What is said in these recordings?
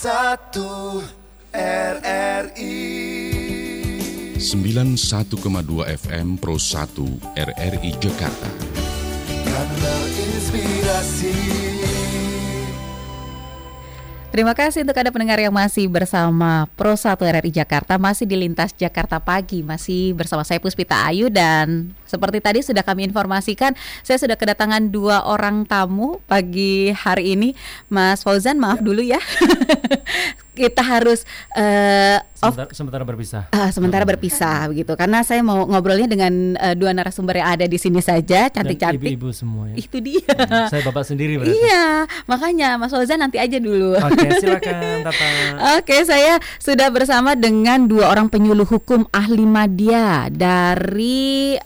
1 RRI 91,2 FM Pro 1 RRI Jakarta. Kanal Inspirasi. Terima kasih untuk Anda pendengar yang masih bersama Pro 1 RRI Jakarta. Masih di Lintas Jakarta Pagi. Masih bersama saya Puspita Ayu Dan seperti tadi sudah kami informasikan Saya sudah kedatangan dua orang tamu pagi hari ini Mas Fauzan maaf dulu ya Kita harus uh, off Sebentar, sementara berpisah. Ah, sementara berpisah begitu karena saya mau ngobrolnya dengan uh, dua narasumber yang ada di sini saja cantik-cantik. Ibu-ibu semua ya. Itu dia. Hmm, Saya bapak sendiri berarti. Iya, makanya Mas Fauzan nanti aja dulu. Oke, silakan Tata. Oke, saya sudah bersama dengan dua orang penyuluh hukum ahli media dari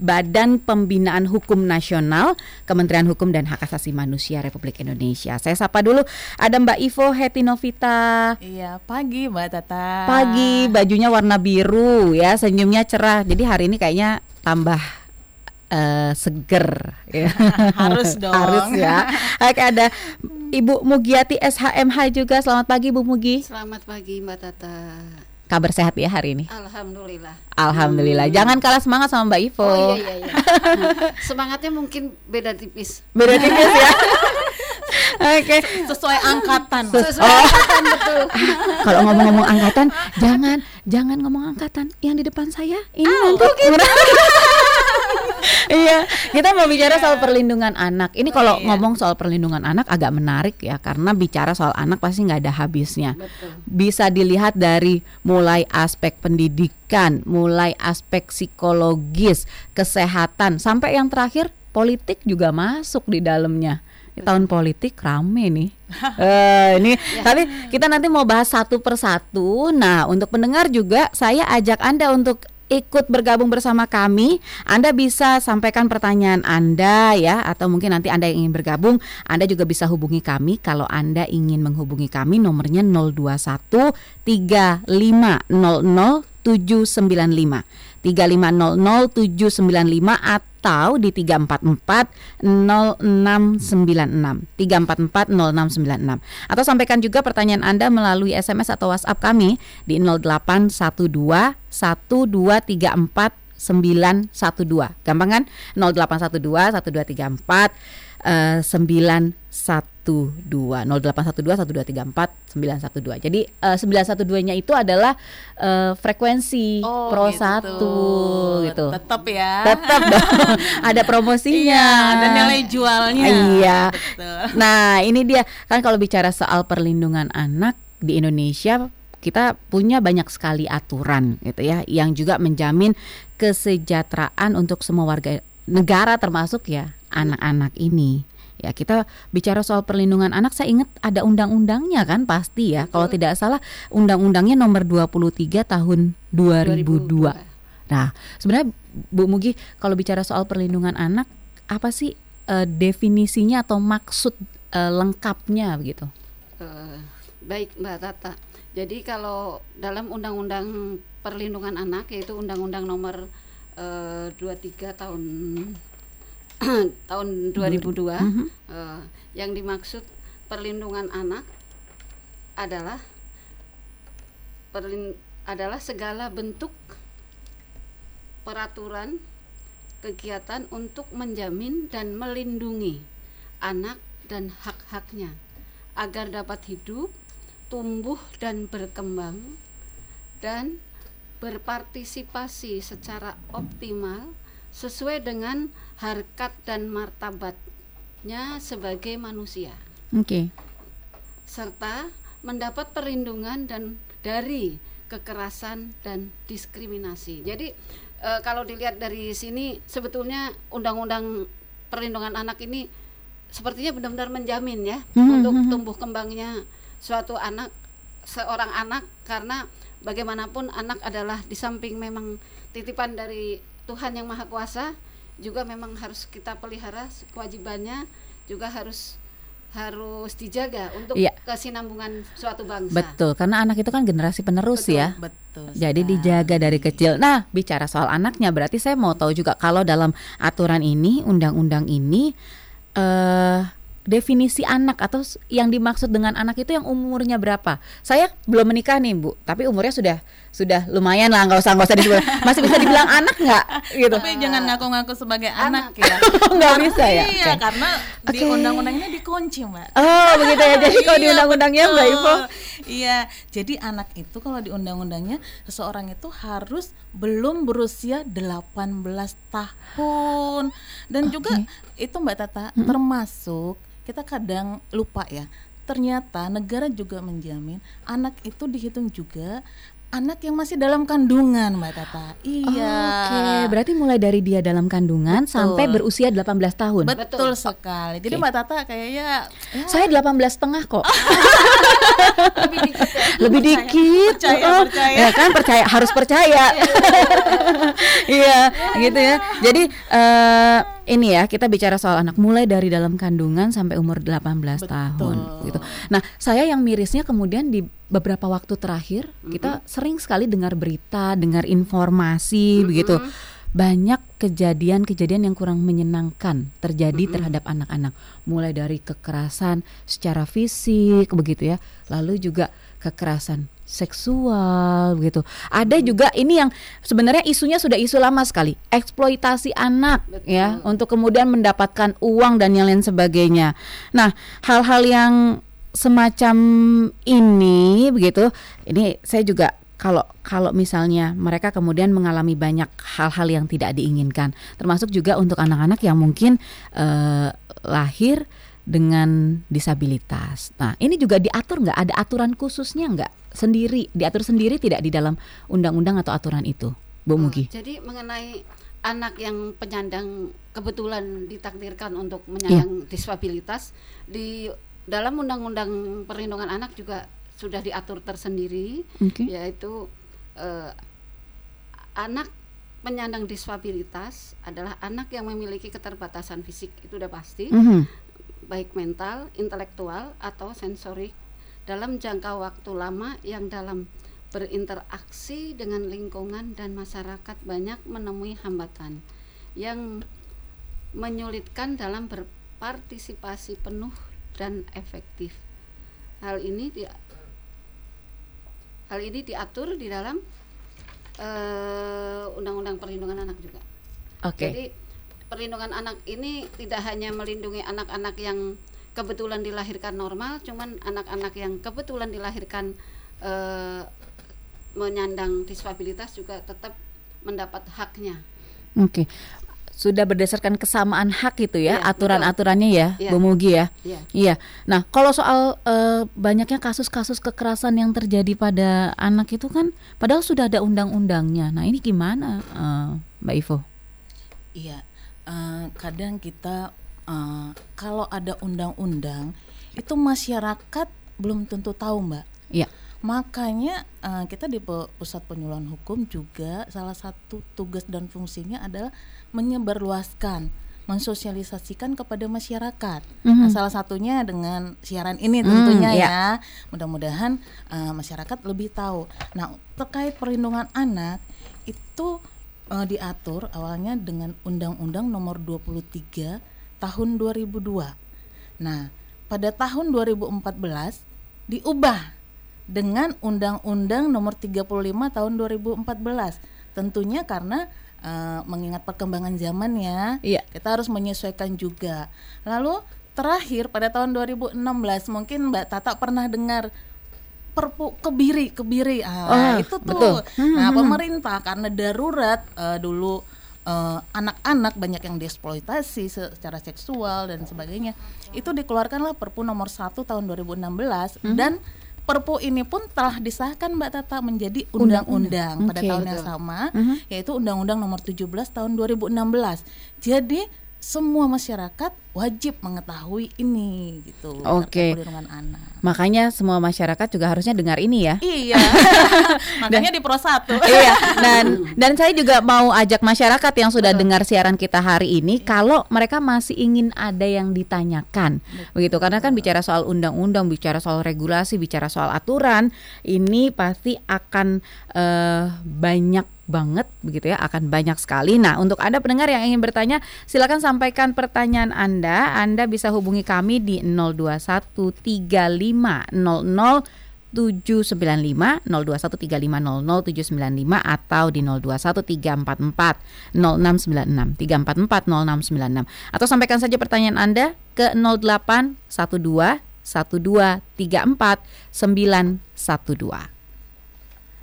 Badan Pembinaan Hukum Nasional, Kementerian Hukum dan Hak Asasi Manusia Republik Indonesia. Saya sapa dulu ada Mbak Ivo Hetinovita. Iya, pagi Mbak Tata. Pagi, bajunya warna biru ya, senyumnya cerah. Jadi hari ini kayaknya tambah eh, seger ya. Harus dong. Harus ya. Oke, ada Ibu Mugiati SHMH juga. Selamat pagi Bu Mugi. Selamat pagi Mbak Tata. Kabar sehat ya hari ini? Alhamdulillah. Alhamdulillah. Jangan kalah semangat sama Mbak Ivo. Oh iya iya iya. Semangatnya mungkin beda tipis. Beda tipis ya. Oke. Sesuai angkatan. Sesuai angkatan betul. Kalau ngomong-ngomong angkatan, jangan jangan ngomong angkatan yang di depan saya. Ini nanti Iya, kita mau bicara soal perlindungan anak. Ini kalau iya. ngomong soal perlindungan anak agak menarik ya, karena bicara soal anak pasti nggak ada habisnya. Betul. Bisa dilihat dari mulai aspek pendidikan, mulai aspek psikologis, kesehatan, sampai yang terakhir politik juga masuk di dalamnya. Ini tahun politik rame nih. Eh, ini tapi kita nanti mau bahas satu persatu. Nah, untuk pendengar juga saya ajak Anda untuk ikut bergabung bersama kami. Anda bisa sampaikan pertanyaan Anda ya atau mungkin nanti Anda yang ingin bergabung, Anda juga bisa hubungi kami kalau Anda ingin menghubungi kami nomornya 021 3500 795 3500 795 atau di 344 0696 344 0696 atau sampaikan juga pertanyaan Anda melalui SMS atau WhatsApp kami di 0812 1234 912 gampang kan? 0812 1234 eh, 912 0812 1234 912 jadi eh, 912 nya itu adalah eh, frekuensi Oh, Pro gitu. 1 gitu Tetap ya. tetap dong ada promosinya Iya, dan nilai jualnya. Iya. Betul. Nah, ini dia kan kalau bicara soal perlindungan anak di Indonesia kita punya banyak sekali aturan gitu ya yang juga menjamin kesejahteraan untuk semua warga negara termasuk ya anak-anak ini. Ya, kita bicara soal perlindungan anak saya ingat ada undang-undangnya kan pasti ya. Kalau tidak salah undang-undangnya nomor 23 tahun 2002. Nah, sebenarnya Bu Mugi kalau bicara soal perlindungan anak apa sih eh, definisinya atau maksud eh, lengkapnya begitu? Eh, baik Mbak Tata. Jadi kalau dalam Undang-Undang Perlindungan Anak yaitu Undang-Undang Nomor eh, 23 tahun tahun 2002 Mhm. eh, yang dimaksud perlindungan anak adalah perlin- adalah segala bentuk peraturan kegiatan untuk menjamin dan melindungi anak dan hak-haknya agar dapat hidup, tumbuh dan berkembang dan berpartisipasi secara optimal sesuai dengan harkat dan martabatnya sebagai manusia Oke. serta mendapat perlindungan dan dari kekerasan dan diskriminasi. Jadi e, kalau dilihat dari sini sebetulnya undang-undang perlindungan anak ini sepertinya benar-benar menjamin ya Hmm, untuk hmm, hmm. tumbuh kembangnya suatu anak seorang anak karena bagaimanapun anak adalah di samping memang titipan dari Tuhan yang Maha Kuasa juga memang harus kita pelihara kewajibannya juga harus harus dijaga untuk Iya. kesinambungan suatu bangsa. Betul, karena anak itu kan generasi penerus Betul. ya. Betul. Jadi sekali. dijaga dari kecil. Nah, bicara soal anaknya berarti saya mau tahu juga kalau dalam aturan ini, undang-undang ini eh definisi anak atau yang dimaksud dengan anak itu yang umurnya berapa? Saya belum menikah nih bu, tapi umurnya sudah sudah lumayan lah, nggak usah nggak usah disebut. Masih bisa dibilang anak nggak? Gitu. Tapi jangan ngaku-ngaku sebagai anak, ya. Nggak bisa ya? Iya, Oke. karena di Oke. undang-undangnya dikunci, Mbak. Oh begitu ya. Jadi kalau di Iya, undang-undangnya Mbak. Ivo. Iya, jadi anak itu kalau di undang-undangnya seseorang itu harus belum berusia 18 tahun. Dan juga itu Mbak Tata termasuk kita kadang lupa ya. Ternyata negara juga menjamin anak itu dihitung juga anak yang masih dalam kandungan Mbak Tata. Iya. Oke, berarti mulai dari dia dalam kandungan sampai berusia 18 tahun. Betul sekali. Jadi Oke. Mbak Tata kayaknya ya, Saya 18 setengah kok. Lebih dikit ya. Lebih dikit. percaya, Oh, percaya. Ya kan percaya harus percaya. Iya, gitu ya. Jadi eh ini ya, kita bicara soal anak mulai dari dalam kandungan sampai umur 18 tahun gitu. Nah, saya yang mirisnya kemudian di beberapa waktu terakhir kita sering sekali dengar berita, dengar informasi begitu. Banyak kejadian-kejadian yang kurang menyenangkan terjadi terhadap anak-anak, mulai dari kekerasan secara fisik begitu ya, lalu juga kekerasan seksual begitu. Ada juga ini yang sebenarnya isunya sudah isu lama sekali, eksploitasi anak ya untuk kemudian mendapatkan uang dan yang lain sebagainya. Nah, hal-hal yang semacam ini begitu, ini saya juga kalau kalau misalnya mereka kemudian mengalami banyak hal-hal yang tidak diinginkan, termasuk juga untuk anak-anak yang mungkin eh, lahir dengan disabilitas. Nah, ini juga diatur nggak? Ada aturan khususnya nggak? Sendiri diatur sendiri tidak di dalam undang-undang atau aturan itu, Bu Oh, Mugi? jadi mengenai anak yang penyandang kebetulan ditakdirkan untuk menyandang disabilitas di dalam undang-undang perlindungan anak juga sudah diatur tersendiri Oke. yaitu eh, anak penyandang disabilitas adalah anak yang memiliki keterbatasan fisik itu udah pasti Mhm. baik mental, intelektual atau sensorik dalam jangka waktu lama yang dalam berinteraksi dengan lingkungan dan masyarakat banyak menemui hambatan yang menyulitkan dalam berpartisipasi penuh dan efektif. Hal ini di, hal ini diatur di dalam eh, Undang-Undang Perlindungan Anak juga. Oke. Jadi perlindungan anak ini tidak hanya melindungi anak-anak yang kebetulan dilahirkan normal, cuman anak-anak yang kebetulan dilahirkan eh, menyandang disabilitas juga tetap mendapat haknya. Oke. Sudah berdasarkan kesamaan hak itu ya, Iya, aturan-aturannya ya, Iya. Bu Mugi ya. Iya. Iya. Nah, kalau soal eh, banyaknya kasus-kasus kekerasan yang terjadi pada anak itu kan, padahal sudah ada undang-undangnya. Nah, ini gimana, eh, Mbak Ivo? Iya, eh, kadang kita eh, kalau ada undang-undang itu masyarakat belum tentu tahu, Mbak. Iya. Makanya eh, kita di Pu- Pusat Penyuluhan Hukum juga salah satu tugas dan fungsinya adalah menyebarluaskan, mensosialisasikan kepada masyarakat. Nah, salah satunya dengan siaran ini tentunya iya. ya. Mudah-mudahan eh, masyarakat lebih tahu. Nah, terkait perlindungan anak itu eh, diatur awalnya dengan Undang-Undang Nomor 23 Tahun 2002. Nah, pada tahun 2014 diubah dengan Undang-Undang Nomor 35 Tahun 2014. Tentunya karena eh, mengingat perkembangan zamannya, Iya. kita harus menyesuaikan juga. Lalu terakhir pada tahun 2016 mungkin Mbak Tata pernah dengar Perpu kebiri kebiri Oh, ah itu betul. tuh. Nah, pemerintah karena darurat eh, dulu eh, anak-anak banyak yang dieksploitasi se- secara seksual dan sebagainya. Itu dikeluarkanlah Perpu nomor 1 tahun 2016 dan Perpu ini pun telah disahkan Mbak Tata menjadi undang-undang pada tahun yang sama yaitu Undang-Undang Nomor 17 tahun 2016. Jadi semua masyarakat wajib mengetahui ini gitu Oke. perlindungan anak. Makanya semua masyarakat juga harusnya dengar ini ya. Iya. Makanya di Pro 1. iya, dan dan saya juga mau ajak masyarakat yang sudah dengar siaran kita hari ini kalau mereka masih ingin ada yang ditanyakan. Begitu karena kan bicara soal undang-undang, bicara soal regulasi, bicara soal aturan, ini pasti akan eh, banyak banget begitu ya akan banyak sekali. Nah, untuk Anda pendengar yang ingin bertanya, silakan sampaikan pertanyaan Anda. Anda bisa hubungi kami di 0213500795 795 0213500795 atau di 021344 0696 344 0696 atau sampaikan saja pertanyaan Anda ke 0812 1234 912.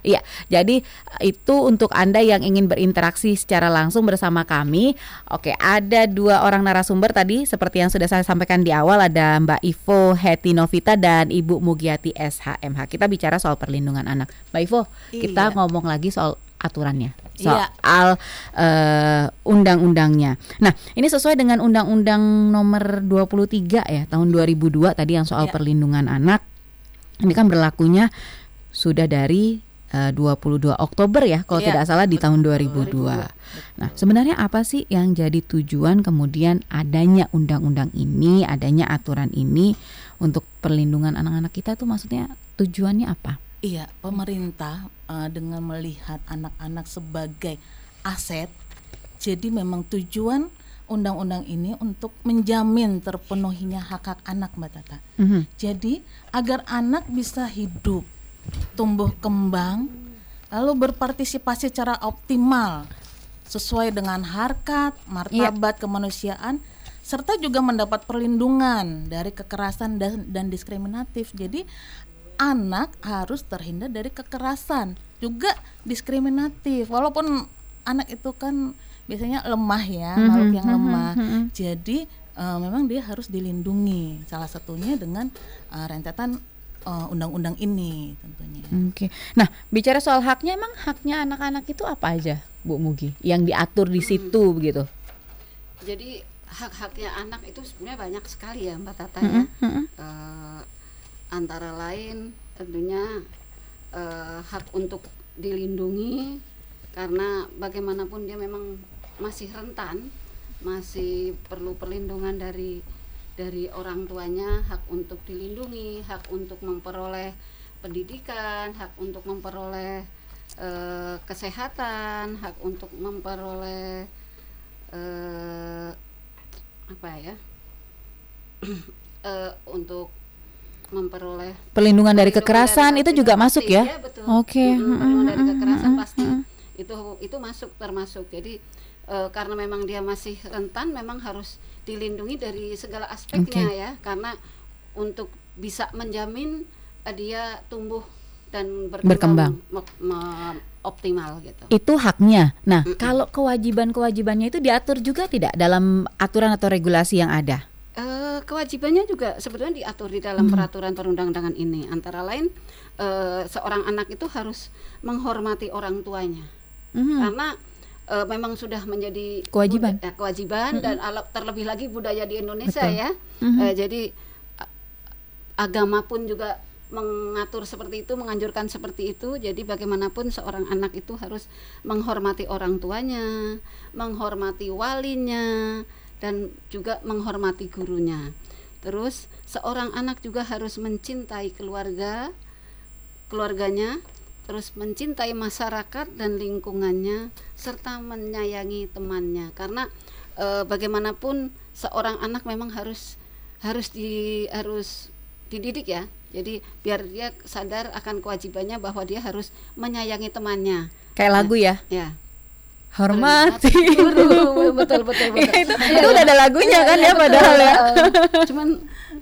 Iya, jadi itu untuk Anda yang ingin berinteraksi secara langsung bersama kami. Oke, ada dua orang narasumber tadi seperti yang sudah saya sampaikan di awal ada Mbak Ivo Heti Novita dan Ibu Mugiati SHMH. Kita bicara soal perlindungan anak. Mbak Ivo, kita Iya. ngomong lagi soal aturannya. Iya. Soal eh, undang-undangnya. Nah, ini sesuai dengan Undang-Undang Nomor 23 ya tahun 2002 tadi yang soal Iya. perlindungan anak. Ini kan berlakunya sudah dari eh, 22 Oktober ya kalau Iya, tidak salah di tahun 2002. 2002. Nah, sebenarnya apa sih yang jadi tujuan kemudian adanya undang-undang ini, adanya aturan ini untuk perlindungan anak-anak kita tuh maksudnya tujuannya apa? Iya, pemerintah eh, dengan melihat anak-anak sebagai aset, jadi memang tujuan undang-undang ini untuk menjamin terpenuhinya hak-hak anak, Mbak Tata. Mhm. Jadi agar anak bisa hidup, tumbuh kembang, lalu berpartisipasi secara optimal sesuai dengan harkat, martabat kemanusiaan, serta juga mendapat perlindungan dari kekerasan dan, dan diskriminatif. Jadi anak harus terhindar dari kekerasan, juga diskriminatif. Walaupun anak itu kan biasanya lemah ya, makhluk yang lemah. Jadi eh, memang dia harus dilindungi. Salah satunya dengan eh, rentetan eh, undang-undang ini tentunya. Oke. Nah, bicara soal haknya emang haknya anak-anak itu apa aja, Bu Mugi? Yang diatur di situ begitu. Jadi hak-haknya anak itu sebenarnya banyak sekali ya Mbak Tata ya. Eh, antara lain tentunya eh, hak untuk dilindungi karena bagaimanapun dia memang masih rentan, masih perlu perlindungan dari dari orang tuanya, hak untuk dilindungi, hak untuk memperoleh pendidikan, hak untuk memperoleh eh, kesehatan, hak untuk memperoleh eh, apa ya eh, untuk memperoleh Perlindungan dari kekerasan dari itu juga pasti, masuk ya? betul. Oke. Perlindungan dari kekerasan pasti itu itu masuk termasuk jadi eh, karena memang dia masih rentan memang harus dilindungi dari segala aspeknya Oke. ya karena untuk bisa menjamin eh, dia tumbuh dan Berkembang. berkembang optimal gitu Itu haknya. Nah, kalau kewajiban-kewajibannya itu diatur juga tidak dalam aturan atau regulasi yang ada? Eh, kewajibannya juga sebetulnya diatur di dalam Hmm. peraturan perundang-undangan ini. Antara lain, eh, seorang anak itu harus menghormati orang tuanya, Mhm. karena eh, memang sudah menjadi Kewajiban. buda- eh, kewajiban dan ala- terlebih lagi budaya di Indonesia Betul. ya. Mhm. Eh, jadi a- agama pun juga mengatur seperti itu, menganjurkan seperti itu. Jadi bagaimanapun seorang anak itu harus menghormati orang tuanya, menghormati walinya, dan juga menghormati gurunya. Terus seorang anak juga harus mencintai keluarga, keluarganya, terus mencintai masyarakat dan lingkungannya, serta menyayangi temannya. Karena eh, bagaimanapun seorang anak memang harus harus di harus dididik ya. Jadi biar dia sadar akan kewajibannya bahwa dia harus menyayangi temannya. Kayak lagu ya? Ya. Hormati. Guru. betul betul betul. Ya, itu, itu udah ada lagunya kan ya Iya, betul. padahal ya. Eh, cuman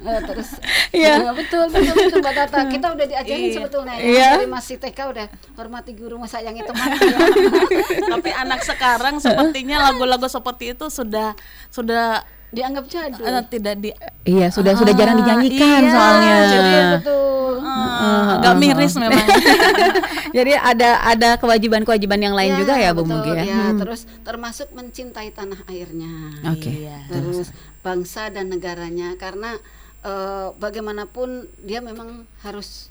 eh, terus Iya. Ya, betul betul betul Mbak Tata. Kita udah diajarin Iya. sebetulnya ya. Iya. Dari masih TK udah hormati guru, sayangi teman. ya. Tapi anak sekarang sepertinya lagu-lagu seperti itu sudah sudah Dianggap jadul. eh, tidak di Iya, sudah sudah jarang Ah, dinyanyikan iya, soalnya. jadi betul. eh, agak miris memang. Jadi ada ada kewajiban-kewajiban yang lain juga ya Bu Mugi ya. ya. Hmm. Terus termasuk mencintai tanah airnya. Oke. Iya. Terus bangsa dan negaranya karena eh, bagaimanapun dia memang harus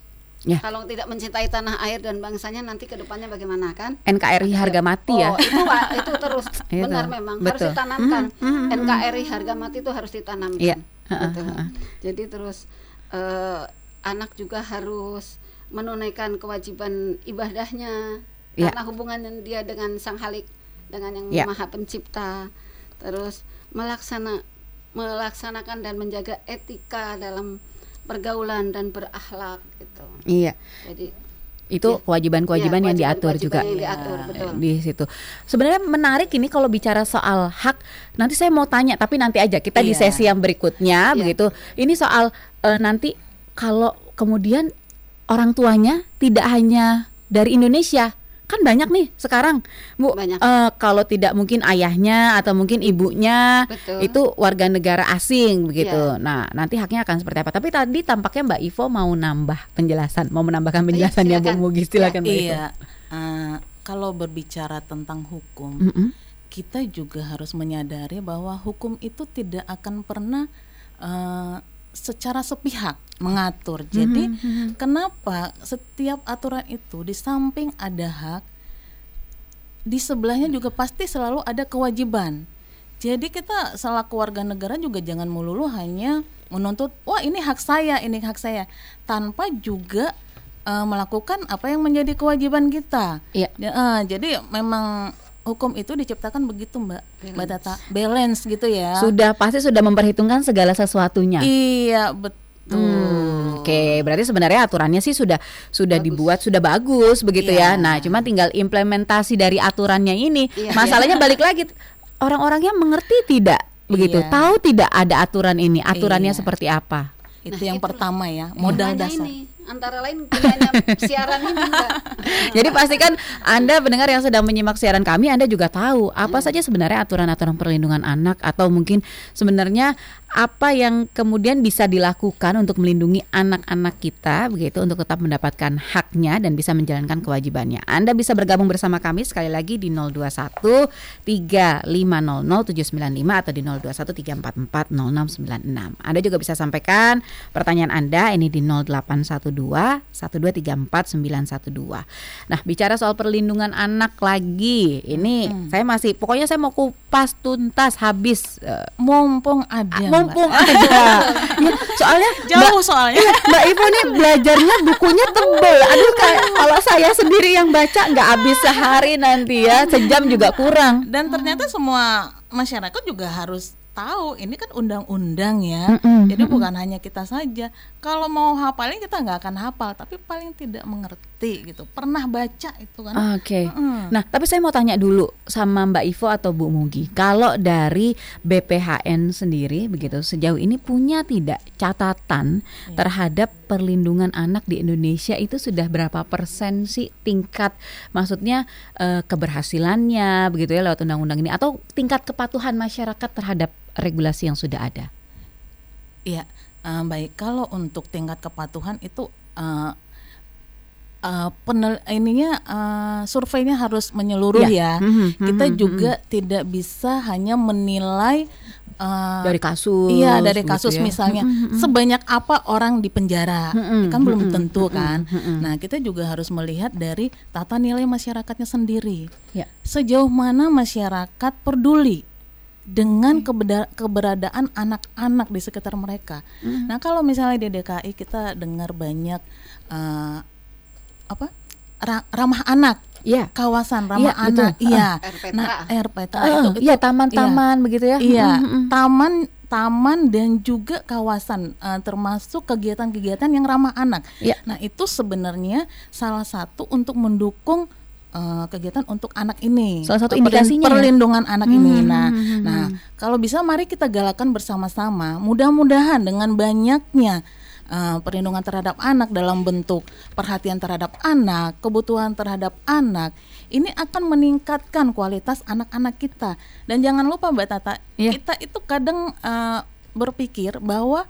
Ya. kalau tidak mencintai tanah air dan bangsanya nanti ke depannya bagaimana kan? NKRI harga mati ya. Oh, itu itu terus Itu, benar memang betul. harus ditanamkan. Mhm, mhm, mhm. NKRI harga mati itu harus ditanamkan. Iya. Betul. Jadi terus eh, anak juga harus menunaikan kewajiban ibadahnya. Ya. karena hubungan dia dengan sang halik dengan yang Ya. maha pencipta terus melaksana melaksanakan dan menjaga etika dalam pergaulan dan berakhlak gitu Iya. jadi Itu Ya. kewajiban-kewajiban ya, yang diatur juga. yang diatur, betul. di situ. Sebenarnya menarik ini kalau bicara soal hak. Nanti saya mau tanya, tapi nanti aja kita di Iya. sesi yang berikutnya, Iya. begitu. Ini soal eh, nanti kalau kemudian orang tuanya tidak hanya dari Indonesia, kan banyak nih sekarang, bu. Banyak. eh, kalau tidak mungkin ayahnya atau mungkin ibunya Betul. itu warga negara asing, begitu. Iya. Nah, nanti haknya akan seperti apa? Tapi tadi tampaknya Mbak Ivo mau nambah penjelasan, mau menambahkan penjelasannya Bu silakan. Mugi, silakan Mbak Ivo. Iya. eh, kalau berbicara tentang hukum, Mm-mm. kita juga harus menyadari bahwa hukum itu tidak akan pernah eh, secara sepihak mengatur. Jadi kenapa setiap aturan itu di samping ada hak, di sebelahnya juga pasti selalu ada kewajiban. Jadi kita selaku warga negara juga jangan melulu hanya menuntut, wah ini hak saya, ini hak saya, tanpa juga eh, melakukan apa yang menjadi kewajiban kita. Iya. Ya, eh, jadi memang hukum itu diciptakan begitu mbak, mbak Tata, balance gitu ya. Sudah pasti sudah memperhitungkan segala sesuatunya. Iya betul. Hmm, Oke, berarti sebenarnya aturannya sih sudah sudah dibuat sudah bagus begitu ya. Iya. Nah, cuma tinggal implementasi dari aturannya ini. Iya. Masalahnya balik lagi orang-orangnya mengerti tidak begitu? Iya. Tahu tidak ada aturan ini? Aturannya Iya. seperti apa? Itu Nah, yang itu. pertama ya, modal dasar. ini antara lain siaran ini Mbak. Jadi pastikan Anda pendengar yang sedang menyimak siaran kami Anda juga tahu apa saja sebenarnya aturan-aturan perlindungan anak atau mungkin sebenarnya apa yang kemudian bisa dilakukan untuk melindungi anak-anak kita begitu untuk tetap mendapatkan haknya dan bisa menjalankan kewajibannya. Anda bisa bergabung bersama kami sekali lagi di 021 3500 795 atau di 021 344 0696. Anda juga bisa sampaikan pertanyaan Anda ini di 0812 1234 912. Nah, bicara soal perlindungan anak lagi. Ini saya masih pokoknya saya mau kupas tuntas habis eh, Mumpung ada. Mbak. mumpung ada. Ya, soalnya Jauh soalnya. Mbak Ivo nih belajarnya bukunya tebel. Aduh kayak kalau saya sendiri yang baca nggak habis sehari nanti ya, sejam juga kurang. Dan ternyata semua masyarakat juga harus tahu ini kan undang-undang ya. Mm-mm, Jadi bukan hanya kita saja. Kalau mau hafalin kita nggak akan hafal, tapi paling tidak mengerti gitu. Pernah baca itu kan. Oke. Mm-mm. Nah, tapi saya mau tanya dulu sama Mbak Ivo atau Bu Mugi. Kalau dari BPHN sendiri begitu sejauh ini punya tidak catatan terhadap perlindungan anak di Indonesia itu sudah berapa persen sih tingkat maksudnya eh, keberhasilannya begitu ya lewat undang-undang ini atau tingkat kepatuhan masyarakat terhadap regulasi yang sudah ada? Iya, eh, baik. Kalau untuk tingkat kepatuhan itu eh, eh, penel ininya eh, surveinya harus menyeluruh Ya. ya. Mhm, Kita mhm, juga tidak bisa hanya menilai eh, Dari kasus. Iya dari gitu kasus ya. misalnya Mhm, mhm. sebanyak apa orang di penjara Mm-mm, kan belum mm-mm, tentu mm-mm, kan. mm-mm. Nah kita juga harus melihat dari tata nilai masyarakatnya sendiri. Ya. Sejauh mana masyarakat peduli dengan kebeda- keberadaan anak-anak di sekitar mereka. Mm. Nah kalau misalnya di DKI kita dengar banyak eh, apa Ra- ramah anak Iya. kawasan ramah Iya, betul. anak iya RPTA. nah RPTA Eh, itu, iya itu- taman-taman begitu ya. Iya, Mhm, mhm. taman taman dan juga kawasan eh, termasuk kegiatan-kegiatan yang ramah anak. Iya. Nah, itu sebenarnya salah satu untuk mendukung eh, kegiatan untuk anak ini. Salah satu indikasinya ya? perlindungan anak ini. Hmm, Nah, hmm, hmm, nah, hmm. kalau bisa mari kita galakan bersama-sama. Mudah-mudahan dengan banyaknya eh, perlindungan terhadap anak dalam bentuk perhatian terhadap anak, kebutuhan terhadap anak, ini akan meningkatkan kualitas anak-anak kita. Dan jangan lupa Mbak Tata, Iya. kita itu kadang eh, berpikir bahwa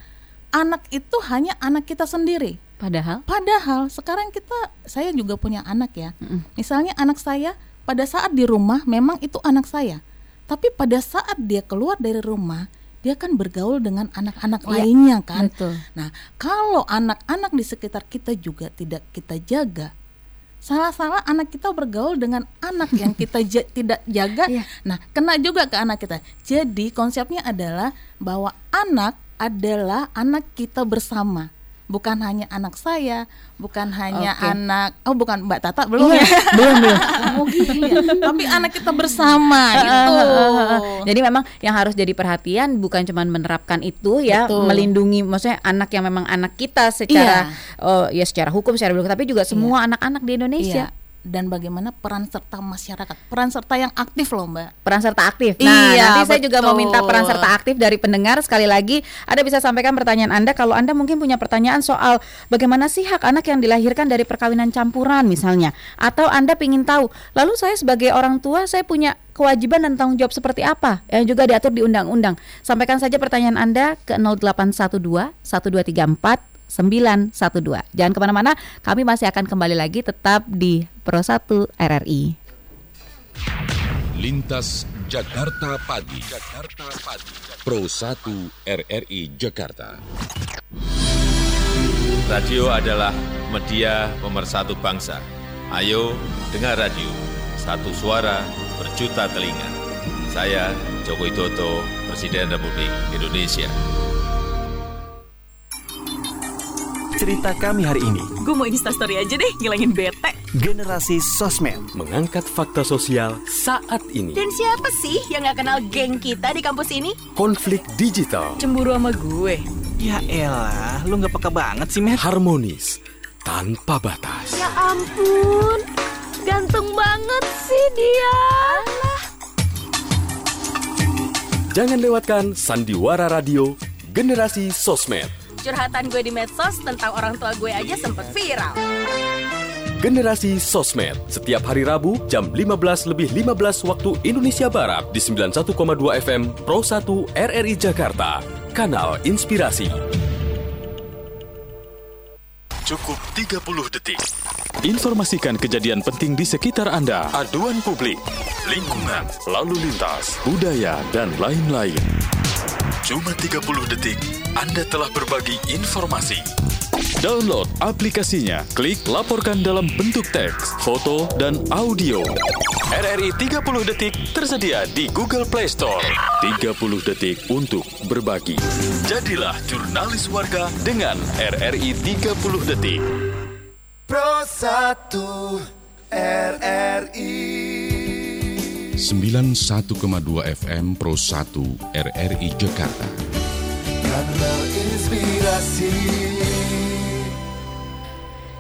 anak itu hanya anak kita sendiri. Padahal Padahal sekarang kita, saya juga punya anak ya. Mm-mm. Misalnya anak saya pada saat di rumah memang itu anak saya, tapi pada saat dia keluar dari rumah dia kan bergaul dengan anak-anak Iya, lainnya kan. betul. Nah, kalau anak-anak di sekitar kita juga tidak kita jaga, salah-salah anak kita bergaul dengan anak yang kita ja- tidak jaga. Iya. Nah, kena juga ke anak kita. Jadi konsepnya adalah bahwa anak adalah anak kita bersama. Bukan hanya anak saya, bukan hanya Oke. anak oh bukan Mbak Tata belum Iya, ya. belum belum. Iya, tapi anak kita bersama itu. Jadi memang yang harus jadi perhatian bukan cuma menerapkan itu ya, Betul. melindungi maksudnya anak yang memang anak kita secara oh, ya secara hukum secara tapi juga semua anak-anak di Indonesia. Iya. Dan bagaimana peran serta masyarakat, peran serta yang aktif loh Mbak. peran serta aktif. Nah, Iya, nanti saya juga mau betul. minta peran serta aktif dari pendengar sekali lagi. Anda bisa sampaikan pertanyaan Anda kalau Anda mungkin punya pertanyaan soal bagaimana sih hak anak yang dilahirkan dari perkawinan campuran misalnya, atau Anda ingin tahu, lalu saya sebagai orang tua saya punya kewajiban dan tanggung jawab seperti apa yang juga diatur di undang-undang. Sampaikan saja pertanyaan Anda ke 0812 1234 912. Jangan ke mana-mana, kami masih akan kembali lagi tetap di Pro 1 RRI. Lintas Jakarta Pagi. Jakarta Pagi. Pro 1 RRI Jakarta. Radio adalah media pemersatu bangsa. Ayo dengar radio. Satu suara berjuta telinga. Saya Joko Widodo, Presiden Republik Indonesia. Cerita kami hari ini, Gue mau instastory aja deh, ngilangin bete. generasi sosmed mengangkat fakta sosial saat ini. Dan siapa sih yang gak kenal geng kita di kampus ini? Konflik digital, Cemburu sama gue. Ya elah, lu nggak peka banget sih, Met. harmonis, tanpa batas. Ya ampun, ganteng banget sih dia. Jangan lewatkan Sandiwara Radio Generasi Sosmed. Curhatan gue di medsos tentang orang tua gue aja sempet viral. Generasi Sosmed setiap hari Rabu jam 15 lebih 15 waktu Indonesia Barat di 91,2 FM Pro 1 RRI Jakarta. Kanal Inspirasi. Cukup 30 detik. Informasikan kejadian penting di sekitar Anda. Aduan publik, lingkungan, lalu lintas, budaya, dan lain-lain. Cuma 30 detik, Anda telah berbagi informasi. Download aplikasinya, klik laporkan dalam bentuk teks, foto, dan audio. RRI 30 detik tersedia di Google Play Store. 30 detik untuk berbagi. Jadilah jurnalis warga dengan RRI 30 detik. Pro 1 RRI 91,2 FM Pro 1 RRI Jakarta. Kanal Inspirasi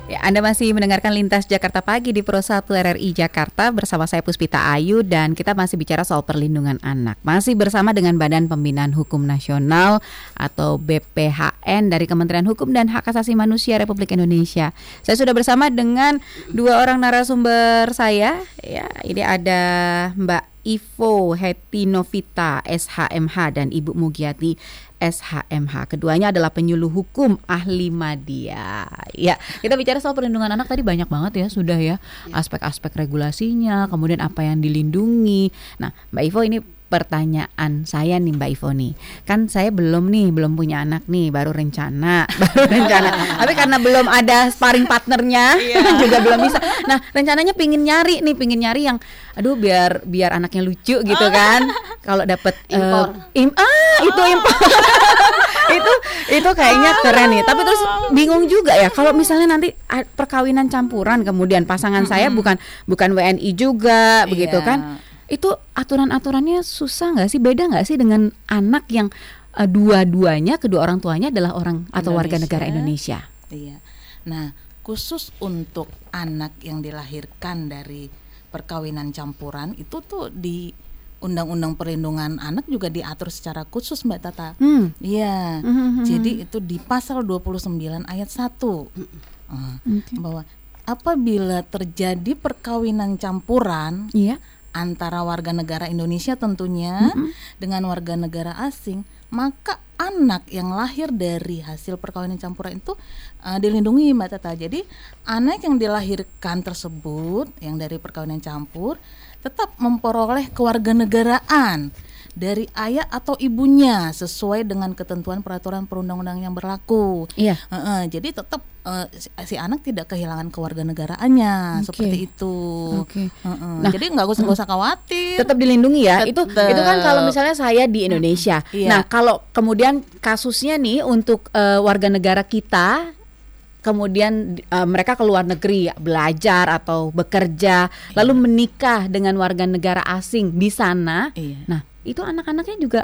Ya, Anda masih mendengarkan Lintas Jakarta Pagi di Pro 1 RRI Jakarta bersama saya Puspita Ayu dan kita masih bicara soal perlindungan anak. Masih bersama dengan Badan Pembinaan Hukum Nasional atau BPHN dari Kementerian Hukum dan Hak Asasi Manusia Republik Indonesia. Saya sudah bersama dengan dua orang narasumber saya. Ya, ini ada Mbak Ivo Hetinovita SHMH dan Ibu Mugiati SHMH. Keduanya adalah penyuluh hukum ahli media. Ya, kita bicara soal perlindungan anak tadi banyak banget ya sudah ya aspek-aspek regulasinya, kemudian apa yang dilindungi. Nah, Mbak Ivo ini pertanyaan saya nih Mbak Ivo nih kan saya belum nih belum punya anak nih baru rencana baru rencana. Tapi karena belum ada sparring partnernya juga belum bisa. Nah rencananya pingin nyari nih pingin nyari yang aduh biar biar anaknya lucu gitu kan. Kalau dapet eh, Impor. im ah itu impor. Itu itu kayaknya keren nih. Tapi terus bingung juga ya kalau misalnya nanti ah, perkawinan campuran kemudian pasangan saya bukan bukan WNI juga begitu Iya. kan itu aturan-aturannya susah nggak sih beda nggak sih dengan anak yang eh, dua-duanya kedua orang tuanya adalah orang atau warga negara Indonesia Iya. Nah, khusus untuk anak yang dilahirkan dari perkawinan campuran itu tuh di Undang-Undang Perlindungan Anak juga diatur secara khusus Mbak Tata. Hmm. Iya. Mhm. Jadi itu di pasal 29 ayat 1. Eh, bahwa apabila terjadi perkawinan campuran iya antara warga negara Indonesia tentunya dengan warga negara asing, maka anak yang lahir dari hasil perkawinan campuran itu uh, dilindungi Mbak Tata. Jadi anak yang dilahirkan tersebut yang dari perkawinan campur tetap memperoleh kewarganegaraan dari ayah atau ibunya sesuai dengan ketentuan peraturan perundang-undangan yang berlaku. iya Heeh, jadi tetap eh, si, si anak tidak kehilangan kewarganegaraannya Oke. seperti itu. Oke. Heeh, Nah, jadi nggak usah nggak usah khawatir. tetap dilindungi ya itu Tetap. itu kan kalau misalnya saya di Indonesia Iya. nah kalau kemudian kasusnya nih untuk eh, warga negara kita kemudian uh, mereka ke luar negeri belajar atau bekerja lalu menikah dengan warga negara asing di sana. Iya. Nah, itu anak-anaknya juga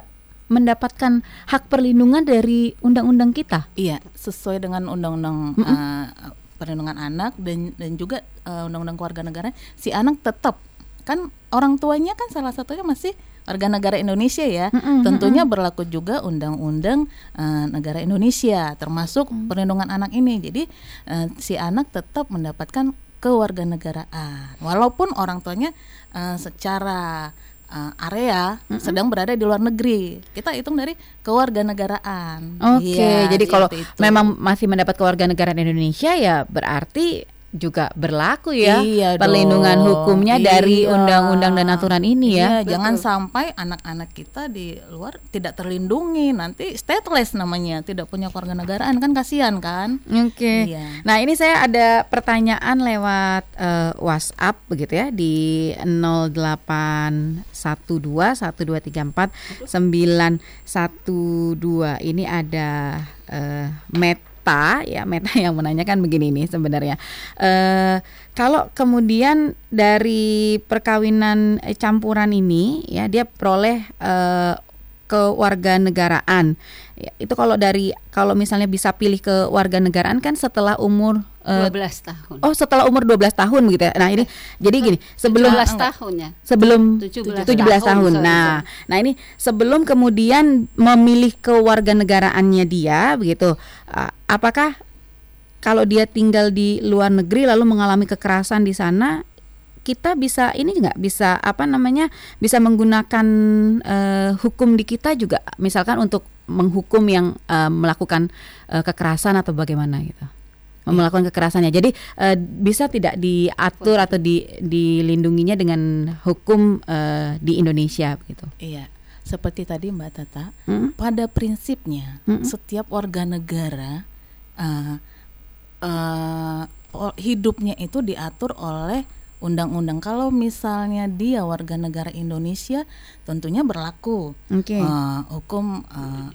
mendapatkan hak perlindungan dari undang-undang kita. Iya, sesuai dengan undang-undang uh, perlindungan anak dan dan juga uh, undang-undang keluarga negara, si anak tetap kan orang tuanya kan salah satunya masih warga negara Indonesia ya. Mm-mm, Tentunya berlaku juga undang-undang uh, negara Indonesia termasuk Mm. perlindungan anak ini. Jadi uh, si anak tetap mendapatkan kewarganegaraan walaupun orang tuanya uh, secara uh, area sedang berada di luar negeri. Kita hitung dari kewarganegaraan. Oke, Iya, jadi kalau itu. memang masih mendapat kewarganegaraan Indonesia ya berarti juga berlaku ya Iya perlindungan dong. hukumnya dari Iya. undang-undang dan aturan ini ya. Iya, jangan sampai anak-anak kita di luar tidak terlindungi, nanti stateless namanya, tidak punya kewarganegaraan kan kasihan kan? Oke. Iya. Nah, ini saya ada pertanyaan lewat eh, WhatsApp begitu ya di 0812 1234 912. Ini ada eh, Meta ya, Meta yang menanyakan begini nih sebenarnya. Eh kalau kemudian dari perkawinan eh, campuran ini ya dia peroleh eh, kewarganegaraan. Ya, itu kalau dari kalau misalnya bisa pilih ke warga negaraan kan setelah umur eh, 12 tahun. Oh, setelah umur 12 tahun begitu ya. Nah, ini jadi gini, sebelum 17 tahun ya. sebelum 17 17, tahun, tahun. sorry, Nah, nah ini sebelum kemudian memilih kewarganegaraannya dia begitu. uh, apakah kalau dia tinggal di luar negeri lalu mengalami kekerasan di sana kita bisa ini nggak? Bisa apa namanya bisa menggunakan eh, hukum di kita juga? Misalkan untuk menghukum yang eh, melakukan eh, kekerasan atau bagaimana gitu? Melakukan kekerasannya. Jadi eh, bisa tidak diatur atau di, dilindunginya dengan hukum eh, di Indonesia gitu? Iya, seperti tadi Mbak Tata, Mm. pada prinsipnya Mm-mm. setiap warga negara uh, uh, hidupnya itu diatur oleh undang-undang. Kalau misalnya dia warga negara Indonesia, tentunya berlaku. Oke. uh, hukum uh,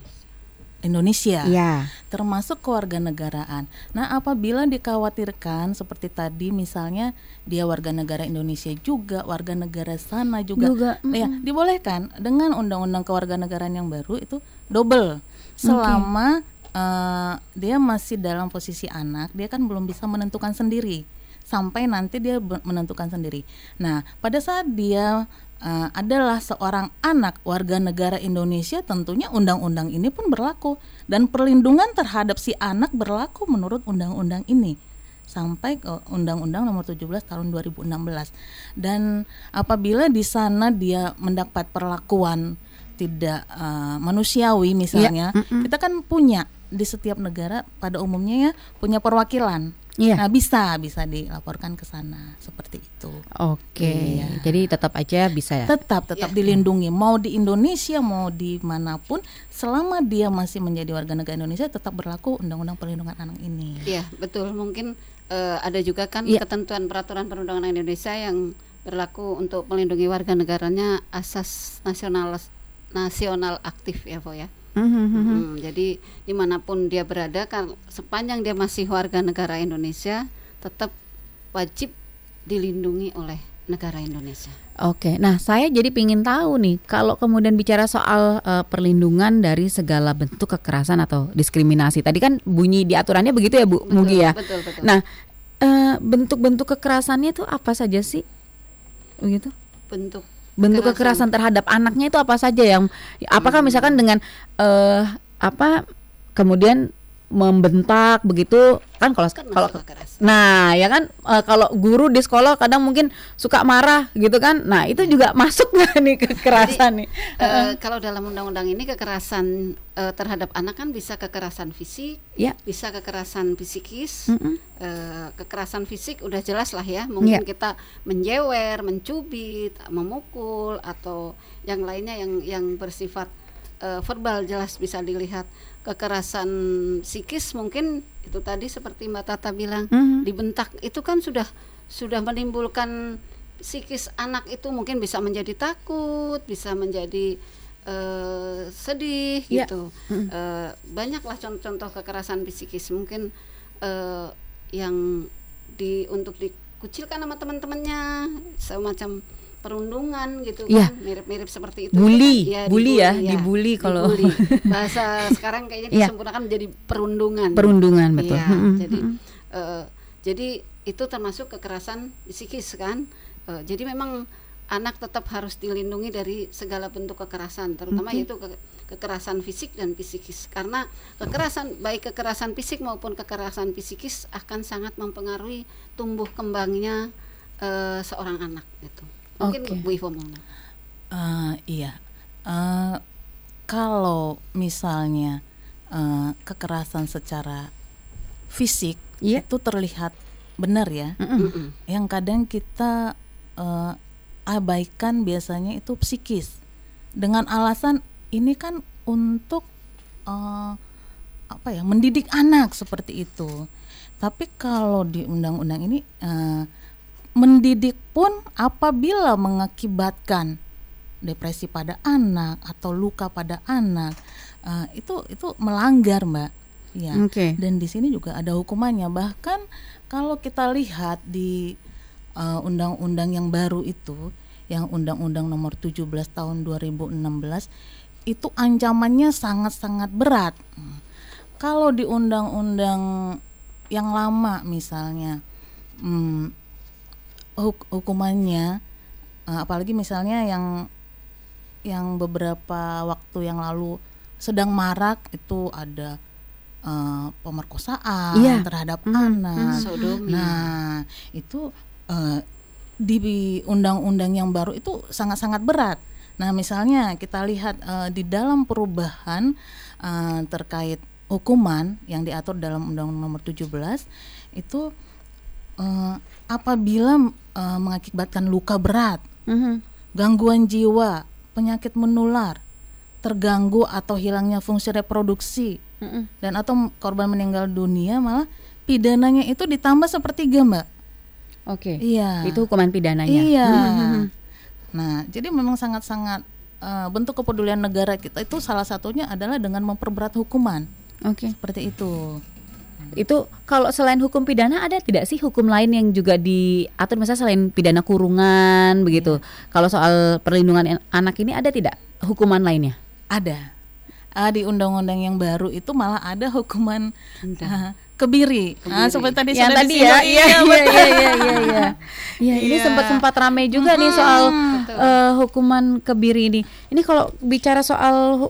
Indonesia. Ya termasuk kewarganegaraan. Nah, apabila dikhawatirkan seperti tadi misalnya dia warga negara Indonesia juga, warga negara sana juga, Juga, ya dibolehkan dengan undang-undang kewarganegaraan yang baru itu double. Selama eh, dia masih dalam posisi anak, dia kan belum bisa menentukan sendiri sampai nanti dia menentukan sendiri. Nah, pada saat dia eh, adalah seorang anak warga negara Indonesia, tentunya undang-undang ini pun berlaku dan perlindungan terhadap si anak berlaku menurut undang-undang ini sampai ke Undang-Undang Nomor 17 Tahun 2016. Dan apabila di sana dia mendapat perlakuan tidak eh, manusiawi misalnya, kita kan punya di setiap negara pada umumnya ya punya perwakilan. Iya. Nah, bisa bisa dilaporkan ke sana seperti itu. Oke, Iya. jadi tetap aja bisa ya. Tetap tetap dilindungi mau di Indonesia mau di mana pun selama dia masih menjadi warga negara Indonesia tetap berlaku Undang-Undang Perlindungan Anak ini. Iya, betul. Mungkin eh, ada juga kan Iya. ketentuan peraturan perundangan Indonesia yang berlaku untuk melindungi warga negaranya asas nasional nasional aktif ya, Po ya. Mhm, mhm. Hmm, jadi di mana pun dia berada, kan sepanjang dia masih warga negara Indonesia, tetap wajib dilindungi oleh negara Indonesia. Oke, nah saya jadi pingin tahu nih kalau kemudian bicara soal eh, perlindungan dari segala bentuk kekerasan atau diskriminasi. Tadi kan bunyi di aturannya begitu ya Bu Mugi ya. betul, betul. Nah, eh, bentuk-bentuk kekerasannya itu apa saja sih? Begitu? Bentuk Bentuk kekerasan. terhadap anaknya itu apa saja yang apakah misalkan dengan eh apa kemudian membentak begitu kan kalau kan kalau. Nah, ya kan eh, kalau guru di sekolah kadang mungkin suka marah gitu kan. Nah, itu juga masuk nggak nih kekerasan nih? Eh, kalau dalam undang-undang ini kekerasan eh, terhadap anak kan bisa kekerasan fisik, Ya. bisa kekerasan psikis. Mm-mm. Eh, kekerasan fisik udah jelas lah ya. Mungkin kita menjewer, mencubit, memukul atau yang lainnya yang yang bersifat eh, verbal jelas bisa dilihat. Kekerasan psikis mungkin itu tadi seperti Mbak Tata bilang Mhm. dibentak itu kan sudah sudah menimbulkan psikis anak itu mungkin bisa menjadi takut, bisa menjadi eh, sedih Ya. gitu. Eh, banyaklah contoh-contoh kekerasan psikis mungkin eh, yang di untuk dikucilkan sama teman-temannya semacam perundungan gitu Iya. kan. Mirip-mirip seperti itu Bully, Itu kan, bully ya, dibully kalau- dibully. bahasa sekarang kayaknya Iya. disempurnakan menjadi perundungan. Perundungan, betul. Iya, Mm-mm, jadi eh, jadi itu termasuk kekerasan psikis kan? Eh, jadi memang anak tetap harus dilindungi dari segala bentuk kekerasan terutama yaitu ke- kekerasan fisik dan psikis. Karena kekerasan baik kekerasan fisik maupun kekerasan psikis akan sangat mempengaruhi tumbuh kembangnya eh, seorang anak itu mungkin Oke. Bu Ivo mau. Eh, iya. Eh, kalau misalnya eh, kekerasan secara fisik Iya. itu terlihat benar ya. Mm-mm. Yang kadang kita eh, abaikan biasanya itu psikis dengan alasan ini kan untuk eh, apa ya mendidik anak seperti itu. Tapi kalau di undang-undang ini eh, mendidik pun apabila mengakibatkan depresi pada anak atau luka pada anak eh, itu itu melanggar mbak. Ya. Oke. dan di sini juga ada hukumannya. Bahkan kalau kita lihat di eh, undang-undang yang baru itu yang undang-undang nomor 17 tahun 2016 itu ancamannya sangat-sangat berat. Kalau di undang-undang yang lama misalnya hmm, huk- hukumannya eh, apalagi misalnya yang yang beberapa waktu yang lalu sedang marak itu ada eh, pemerkosaan Iya. terhadap Hmm, anak. Sodomi. Nah, itu eh, di undang-undang yang baru itu sangat-sangat berat. Nah, misalnya kita lihat eh, di dalam perubahan eh, terkait hukuman yang diatur dalam Undang-Undang Nomor 17 itu eh, apabila eh, mengakibatkan luka berat, Mhm. gangguan jiwa, penyakit menular, terganggu atau hilangnya fungsi reproduksi, Mm-mm. dan atau korban meninggal dunia malah pidananya itu ditambah sepertiga mbak. Oke. Iya. Itu hukuman pidananya. Iya. Mhm. Nah, jadi memang sangat-sangat eh, bentuk kepedulian negara kita itu salah satunya adalah dengan memperberat hukuman. Oke. Seperti itu. Itu kalau selain hukum pidana ada tidak sih hukum lain yang juga diatur misalnya selain pidana kurungan begitu. Kalau soal perlindungan an- anak ini ada tidak hukuman lainnya? Ada. Ah, di undang-undang yang baru itu malah ada hukuman ah, kebiri. Ah, seperti tadi yang sudah tadi ya, iya, iya, iya, iya, iya, iya. Iya, ini Iya. sempat sempat ramai juga nih soal eh, hukuman kebiri ini. Ini kalau bicara soal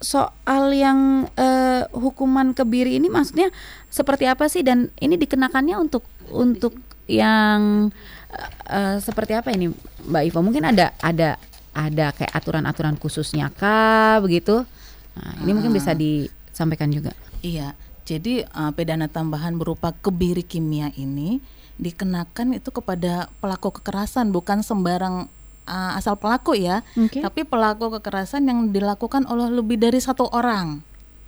soal yang eh, hukuman kebiri ini maksudnya seperti apa sih dan ini dikenakannya untuk untuk yang eh, seperti apa ini Mbak Ivo? Mungkin ada ada ada kayak aturan-aturan khususnya kah begitu? Nah, ini mungkin bisa disampaikan juga. Iya, jadi uh, pidana tambahan berupa kebiri kimia ini dikenakan itu kepada pelaku kekerasan bukan sembarang uh, asal pelaku ya, Oke. tapi pelaku kekerasan yang dilakukan oleh lebih dari satu orang.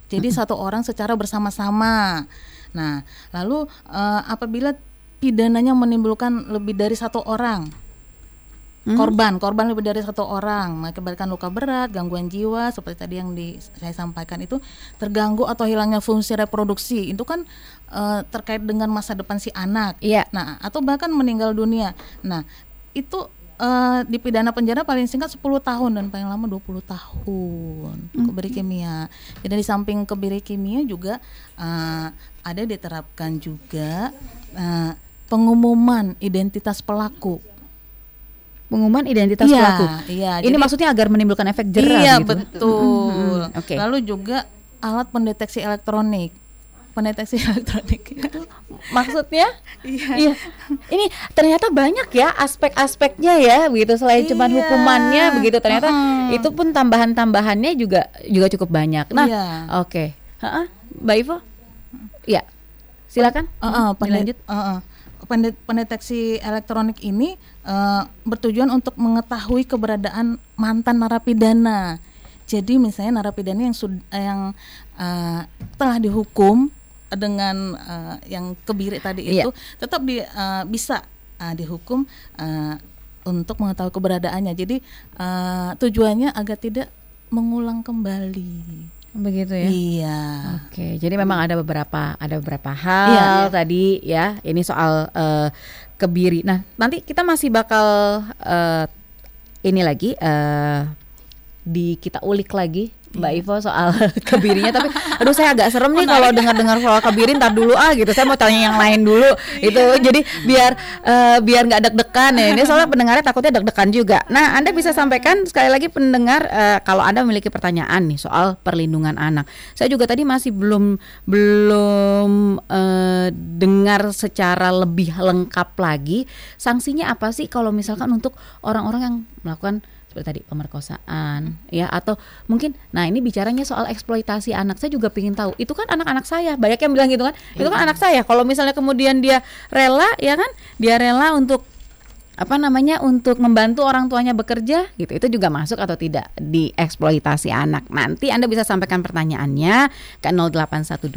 Jadi satu orang secara bersama-sama. Nah, lalu uh, apabila pidananya menimbulkan lebih dari satu orang, korban korban lebih dari satu orang mengakibatkan luka berat gangguan jiwa seperti tadi yang di, saya sampaikan itu terganggu atau hilangnya fungsi reproduksi itu kan eh, terkait dengan masa depan si anak Iya. nah atau bahkan meninggal dunia nah itu eh, dipidana penjara paling singkat 10 tahun dan paling lama 20 tahun kebiri kimia jadi di samping kebiri kimia juga eh, ada diterapkan juga eh, pengumuman identitas pelaku Pengumuman identitas Iya, pelaku. iya, Ini jadi- maksudnya agar menimbulkan efek jerah Iya gitu. betul. Mhm, Oke. Lalu juga alat pendeteksi elektronik. Pendeteksi elektronik. Maksudnya? Iya. Iya. Ini ternyata banyak ya aspek-aspeknya ya begitu selain cuman Iya. hukumannya begitu ternyata Mm-mm. itu pun tambahan-tambahannya juga juga cukup banyak. Nah, Iya. oke. Heeh, Mbak Ivo? Ya. Silakan. Heeh, pende- Dilanjut. heeh. Pende- pendeteksi elektronik ini eh, bertujuan untuk mengetahui keberadaan mantan narapidana. Jadi misalnya narapidana yang sud- eh, yang eh, telah dihukum dengan eh, yang kebiri tadi Iya. itu tetap di, eh, bisa eh, dihukum eh, untuk mengetahui keberadaannya. Jadi eh, tujuannya agar tidak mengulang kembali. Begitu ya. Iya. Oke, jadi memang ada beberapa ada beberapa hal Iya, iya. tadi ya. Ini soal eh, kebiri. Nah, nanti kita masih bakal eh, ini lagi eh di kita ulik lagi Mbak Iya. Ivo soal kebirinya tapi aduh saya agak serem nih kalau dengar-dengar soal kebiri ntar dulu ah gitu. Saya mau tanya yang lain dulu itu jadi biar eh, biar nggak deg-degan ya ini. Soalnya pendengarnya takutnya deg-degan juga. Nah Anda bisa sampaikan sekali lagi pendengar eh, kalau Anda memiliki pertanyaan nih soal perlindungan anak. Saya juga tadi masih belum belum eh, dengar secara lebih lengkap lagi sanksinya apa sih kalau misalkan untuk orang-orang yang melakukan seperti tadi pemerkosaan ya atau mungkin nah ini bicaranya soal eksploitasi anak. Saya juga ingin tahu itu kan anak-anak saya. Banyak yang bilang gitu kan? Itu kan anak saya. Kalau misalnya kemudian dia rela ya kan? Dia rela untuk apa namanya untuk membantu orang tuanya bekerja gitu. Itu juga masuk atau tidak di eksploitasi anak? Nanti anda bisa sampaikan pertanyaannya ke 0812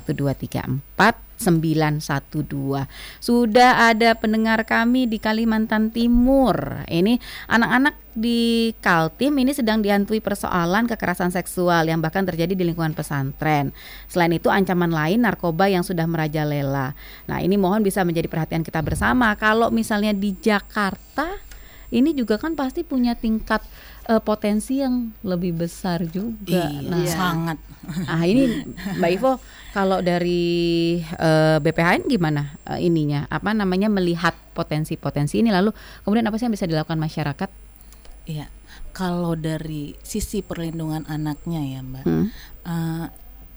1234 912 Sudah ada pendengar kami di Kalimantan Timur Ini anak-anak di Kaltim ini sedang dihantui persoalan kekerasan seksual yang bahkan terjadi di lingkungan pesantren. Selain itu ancaman lain narkoba yang sudah merajalela. Nah ini mohon bisa menjadi perhatian kita bersama. Kalau misalnya di Jakarta ini juga kan pasti punya tingkat eh, potensi yang lebih besar juga. Iya, Nah, sangat. Ah ini Mbak Ivo kalau dari eh, BPHN gimana eh, ininya apa namanya melihat potensi-potensi ini lalu kemudian apa sih yang bisa dilakukan masyarakat? Iya, kalau dari sisi perlindungan anaknya ya Mbak, Hmm. eh,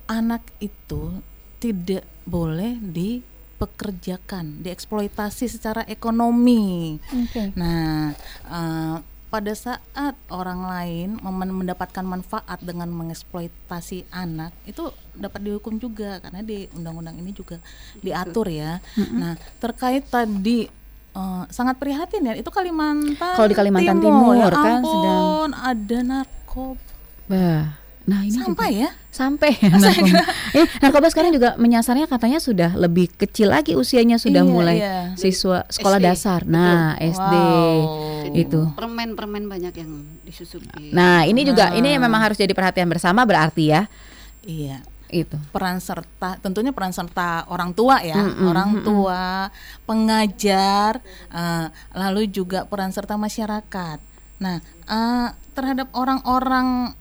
anak itu tidak boleh dipekerjakan, dieksploitasi secara ekonomi. Oke. Nah, eh, pada saat orang lain mendapatkan manfaat dengan mengeksploitasi anak itu dapat dihukum juga karena di undang-undang ini juga diatur ya. Nah, terkait tadi eh, sangat prihatin ya itu Kalimantan. Kalau di Kalimantan Timur, ya kan ampun, sedang- ada narkoba. Bah, nah ini Sampai juga ya? sampai narkoba. Ini narkoba sekarang juga menyasarnya katanya sudah lebih kecil lagi usianya sudah Iya, mulai iya. siswa sekolah SD, dasar. Nah, SD Wow. itu. Permen-permen banyak yang disusupi. Nah, ini juga ini memang harus jadi perhatian bersama berarti ya. Iya. Itu. peran serta tentunya peran serta orang tua ya Mm-mm, orang mm-mm. tua pengajar eh, lalu juga peran serta masyarakat nah eh, terhadap orang-orang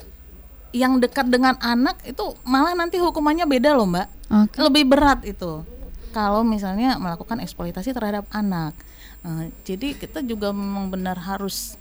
yang dekat dengan anak itu malah nanti hukumannya beda loh mbak. Oke. lebih berat itu. Kalau misalnya melakukan eksploitasi terhadap anak. Eh, jadi kita juga memang benar harus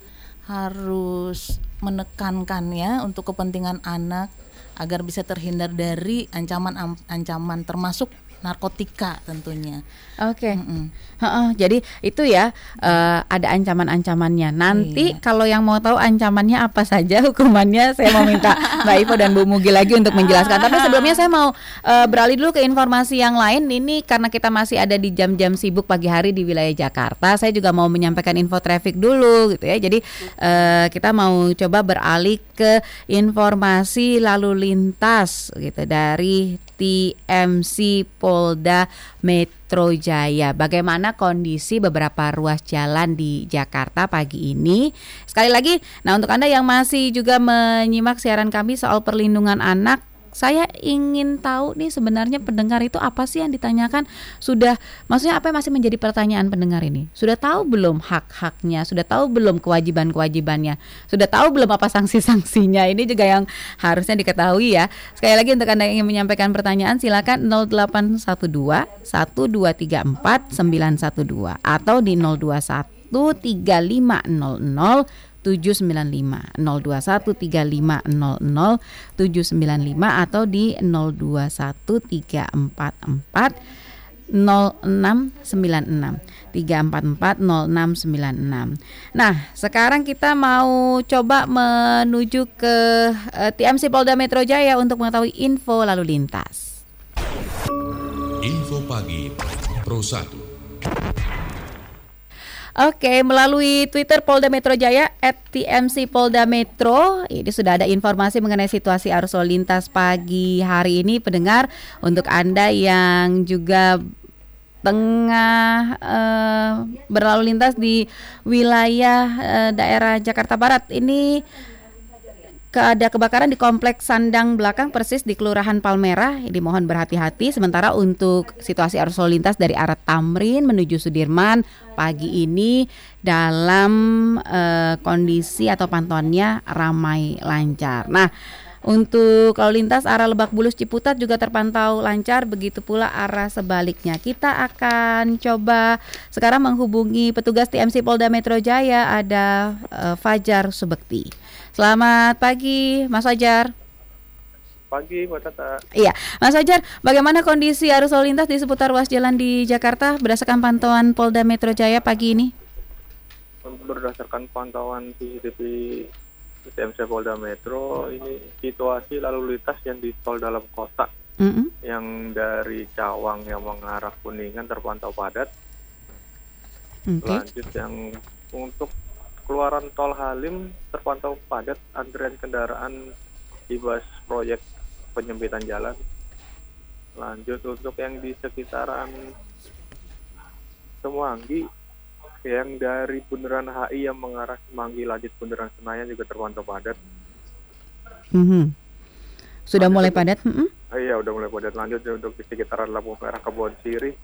harus menekankan ya untuk kepentingan anak agar bisa terhindar dari ancaman ancaman termasuk narkotika tentunya. Oke. Mm-mm. Heeh, jadi itu ya eh, ada ancaman-ancamannya. Nanti Iya. kalau yang mau tahu ancamannya apa saja hukumannya, saya mau minta Mbak Ivo dan Bu Mugi lagi untuk menjelaskan. Tapi sebelumnya saya mau eh, beralih dulu ke informasi yang lain. Ini karena kita masih ada di jam-jam sibuk pagi hari di wilayah Jakarta, saya juga mau menyampaikan info traffic dulu gitu ya. Jadi eh, kita mau coba beralih ke informasi lalu lintas gitu dari TMC Polda Metro Jaya. Bagaimana kondisi beberapa ruas jalan di Jakarta pagi ini? Sekali lagi, nah untuk Anda yang masih juga menyimak siaran kami soal perlindungan anak, saya ingin tahu nih sebenarnya pendengar itu apa sih yang ditanyakan? Sudah maksudnya apa yang masih menjadi pertanyaan pendengar ini? Sudah tahu belum hak-haknya? Sudah tahu belum kewajiban-kewajibannya? Sudah tahu belum apa sanksi-sanksinya? Ini juga yang harusnya diketahui ya. Sekali lagi untuk Anda yang ingin menyampaikan pertanyaan silakan 0812 1234 912 atau di 021 3500 795 021 3500 795 atau di 021 344 0696 344 0696. Nah, sekarang kita mau coba menuju ke eh, TMC Polda Metro Jaya untuk mengetahui info lalu lintas. Info pagi Pro 1. Oke, melalui Twitter Polda Metro Jaya @tmc Polda Metro, ini sudah ada informasi mengenai situasi arus lalu lintas pagi hari ini. Pendengar, untuk anda yang juga tengah eh, berlalu lintas di wilayah eh, daerah Jakarta Barat ini ada kebakaran di kompleks sandang belakang persis di Kelurahan Palmerah. Dimohon berhati-hati. Sementara untuk situasi arus lalu lintas dari arah Tamrin menuju Sudirman pagi ini dalam uh, kondisi atau pantauannya ramai lancar. Nah, untuk lalu lintas arah Lebak Bulus Ciputat juga terpantau lancar, begitu pula arah sebaliknya. Kita akan coba sekarang menghubungi petugas TMC Polda Metro Jaya ada uh, Fajar Subekti. Selamat pagi, Mas Fajar. Pagi, Mbak Tata. Iya, Mas Fajar, bagaimana kondisi arus lalu lintas di seputar ruas jalan di Jakarta berdasarkan pantauan Polda Metro Jaya pagi ini? Berdasarkan pantauan CCTV TMC Polda Metro ini situasi lalu lintas yang di tol dalam kota mm -hmm. yang dari Cawang yang mengarah Kuningan terpantau padat. Okay. Lanjut yang untuk keluaran tol Halim terpantau padat antrian kendaraan ibas proyek penyempitan jalan. Lanjut untuk yang di sekitaran Semanggi yang dari Bundaran HI yang mengarah Semanggi lanjut Bundaran Senayan juga terpantau padat. Mm -hmm. Sudah lanjut mulai padat? Mm -hmm. Iya, udah mulai padat. Lanjut untuk di sekitaran lampu merah Kebon Siri,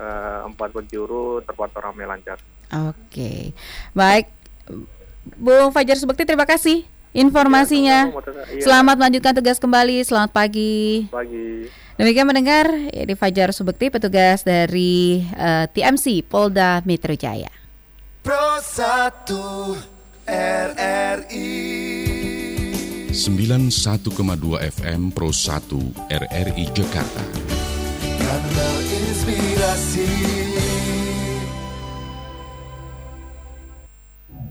uh, empat penjuru terpantau ramai lancar. Oke, okay. baik, Bu Fajar Subekti, terima kasih informasinya. Ya, Selamat melanjutkan tugas kembali. Selamat pagi. Pagi. Demikian mendengar ya, di Fajar Subekti petugas dari uh, eh, TMC Polda Metro Jaya. Pro 1 RRI 91,2 FM Pro 1 RRI Jakarta. Kanal Inspirasi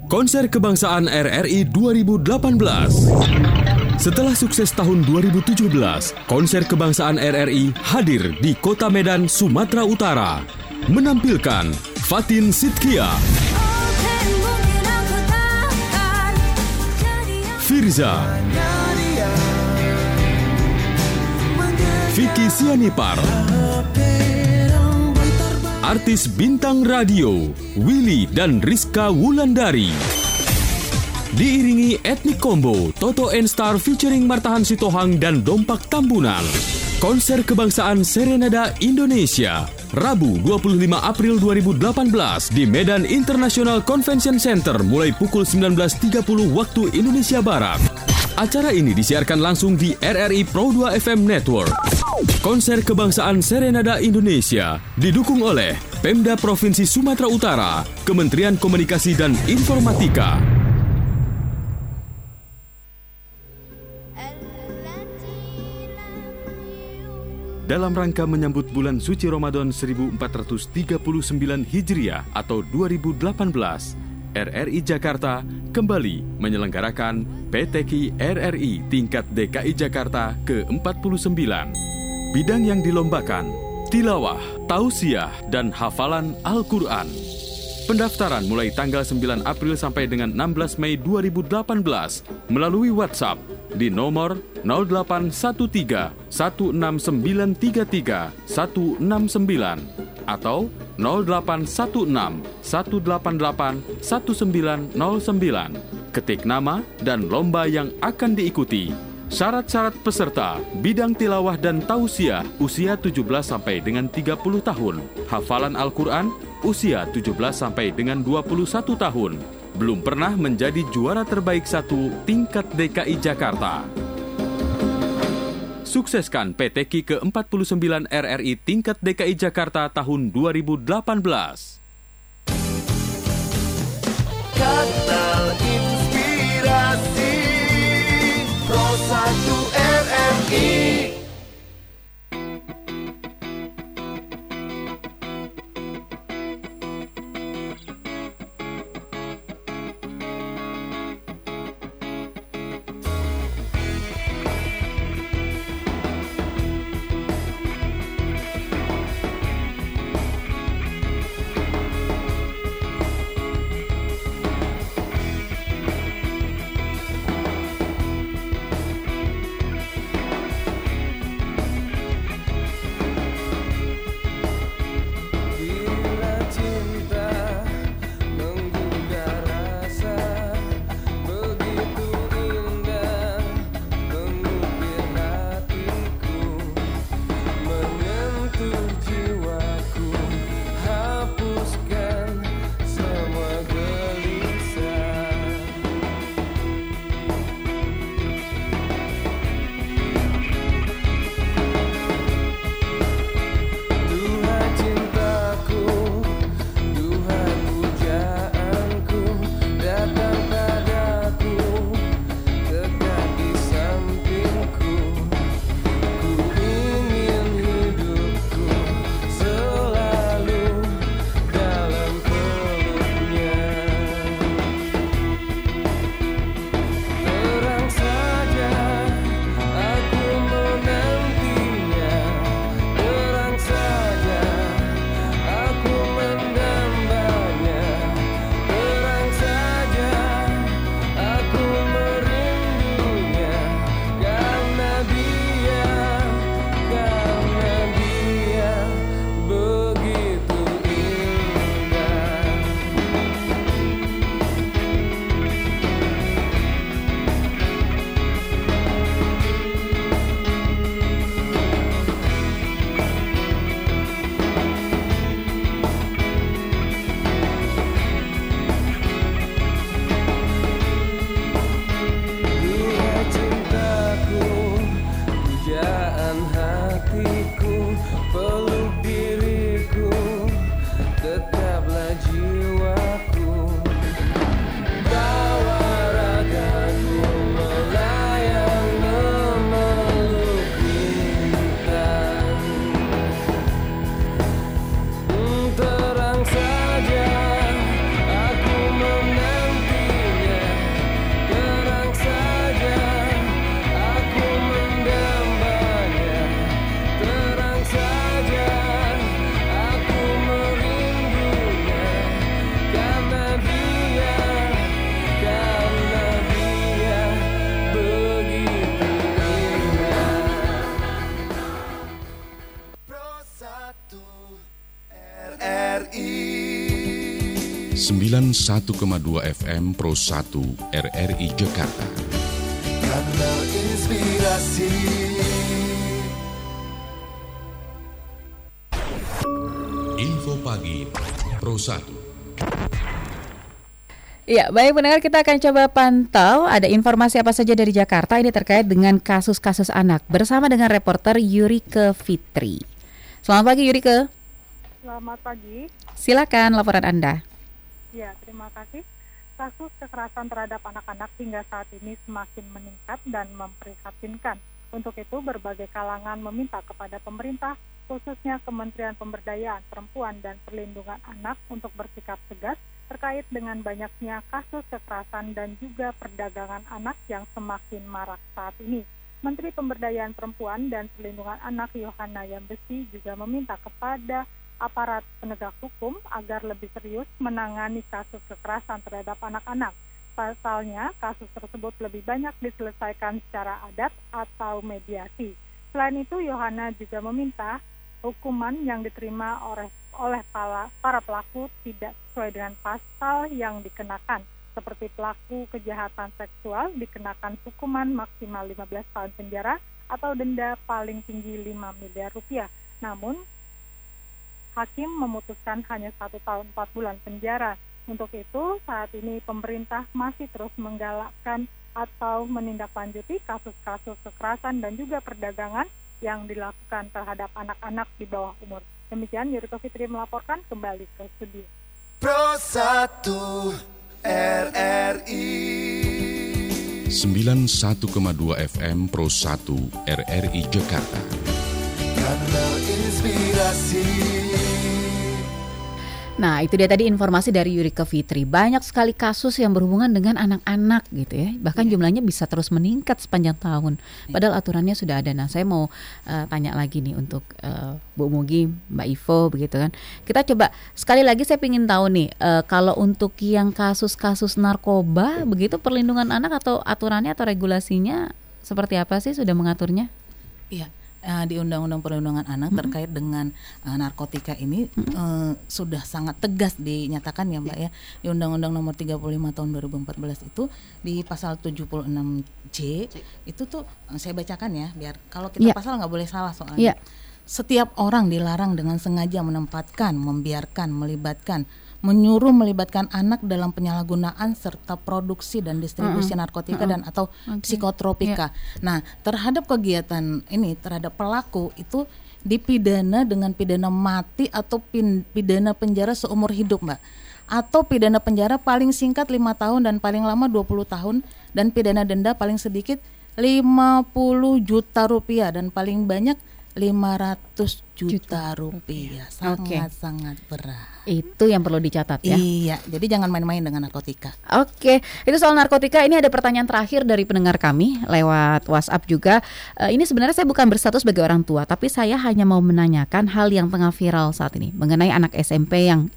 Konser Kebangsaan RRI 2018 setelah sukses tahun 2017, konser kebangsaan RRI hadir di kota Medan, Sumatera Utara. Menampilkan Fatin Sidkia, Firza, Vicky Sianipar, artis bintang radio Willy dan Rizka Wulandari. Diiringi etnik combo, Toto and Star featuring Martahan Sitohang dan Dompak Tambunan. Konser Kebangsaan Serenada Indonesia, Rabu 25 April 2018 di Medan International Convention Center mulai pukul 19.30 waktu Indonesia Barat. Acara ini disiarkan langsung di RRI Pro 2 FM Network. Konser Kebangsaan Serenada Indonesia didukung oleh Pemda Provinsi Sumatera Utara, Kementerian Komunikasi dan Informatika. dalam rangka menyambut bulan suci Ramadan 1439 Hijriah atau 2018, RRI Jakarta kembali menyelenggarakan PTK RRI tingkat DKI Jakarta ke-49. Bidang yang dilombakan, tilawah, tausiah, dan hafalan Al-Quran. Pendaftaran mulai tanggal 9 April sampai dengan 16 Mei 2018 melalui WhatsApp di nomor 0813 16933 169 atau 0816 188 1909. Ketik nama dan lomba yang akan diikuti. Syarat-syarat peserta, bidang tilawah dan tausiah usia 17 sampai dengan 30 tahun. Hafalan Al-Quran usia 17 sampai dengan 21 tahun belum pernah menjadi juara terbaik satu tingkat DKI Jakarta. Sukseskan PTK ke-49 RRI tingkat DKI Jakarta tahun 2018. Kanal Inspirasi Pro 1 RRI 91,2 FM Pro 1 RRI Jakarta. Kanal Inspirasi Info pagi Pro 1. Ya, baik pendengar kita akan coba pantau ada informasi apa saja dari Jakarta ini terkait dengan kasus-kasus anak bersama dengan reporter Yurike Fitri. Selamat pagi Yurike. Selamat pagi. Silakan laporan Anda. Ya, terima kasih. Kasus kekerasan terhadap anak-anak hingga saat ini semakin meningkat dan memprihatinkan. Untuk itu, berbagai kalangan meminta kepada pemerintah, khususnya Kementerian Pemberdayaan Perempuan dan Perlindungan Anak untuk bersikap tegas terkait dengan banyaknya kasus kekerasan dan juga perdagangan anak yang semakin marak saat ini. Menteri Pemberdayaan Perempuan dan Perlindungan Anak Yohana Yambesi juga meminta kepada aparat penegak hukum agar lebih serius menangani kasus kekerasan terhadap anak-anak. Pasalnya, kasus tersebut lebih banyak diselesaikan secara adat atau mediasi. Selain itu, Yohana juga meminta hukuman yang diterima oleh oleh para, pelaku tidak sesuai dengan pasal yang dikenakan seperti pelaku kejahatan seksual dikenakan hukuman maksimal 15 tahun penjara atau denda paling tinggi 5 miliar rupiah. Namun, hakim memutuskan hanya satu tahun 4 bulan penjara. Untuk itu, saat ini pemerintah masih terus menggalakkan atau menindaklanjuti kasus-kasus kekerasan dan juga perdagangan yang dilakukan terhadap anak-anak di bawah umur. Demikian Yuriko Fitri melaporkan kembali ke studio. Pro 1 RRI 91,2 FM Pro 1 RRI Jakarta. Kanal Inspirasi Nah, itu dia tadi informasi dari Yurika Fitri. Banyak sekali kasus yang berhubungan dengan anak-anak gitu ya. Bahkan yeah. jumlahnya bisa terus meningkat sepanjang tahun. Yeah. Padahal aturannya sudah ada. Nah, saya mau uh, tanya lagi nih untuk uh, Bu Mugi, Mbak Ivo begitu kan. Kita coba sekali lagi saya ingin tahu nih uh, kalau untuk yang kasus-kasus narkoba begitu perlindungan anak atau aturannya atau regulasinya seperti apa sih sudah mengaturnya? Iya uh, di Undang-Undang Perlindungan Anak hmm. terkait dengan uh, narkotika ini hmm. uh, sudah sangat tegas dinyatakan ya Mbak ya di Undang-Undang Nomor 35 Tahun 2014 itu di pasal 76C itu tuh uh, saya bacakan ya biar kalau kita yeah. pasal nggak boleh salah soalnya. Yeah. Setiap orang dilarang dengan sengaja menempatkan, membiarkan, melibatkan menyuruh melibatkan anak dalam penyalahgunaan serta produksi dan distribusi uh -uh. narkotika uh -uh. dan atau okay. psikotropika. Yeah. Nah, terhadap kegiatan ini terhadap pelaku itu dipidana dengan pidana mati atau pidana penjara seumur hidup, Mbak. Atau pidana penjara paling singkat lima tahun dan paling lama 20 tahun dan pidana denda paling sedikit 50 juta rupiah dan paling banyak 500 juta, juta rupiah. Sangat-sangat okay. berat. Itu yang perlu dicatat ya. Iya, jadi jangan main-main dengan narkotika. Oke, itu soal narkotika ini ada pertanyaan terakhir dari pendengar kami lewat WhatsApp juga. Uh, ini sebenarnya saya bukan berstatus sebagai orang tua, tapi saya hanya mau menanyakan hal yang tengah viral saat ini mengenai anak SMP yang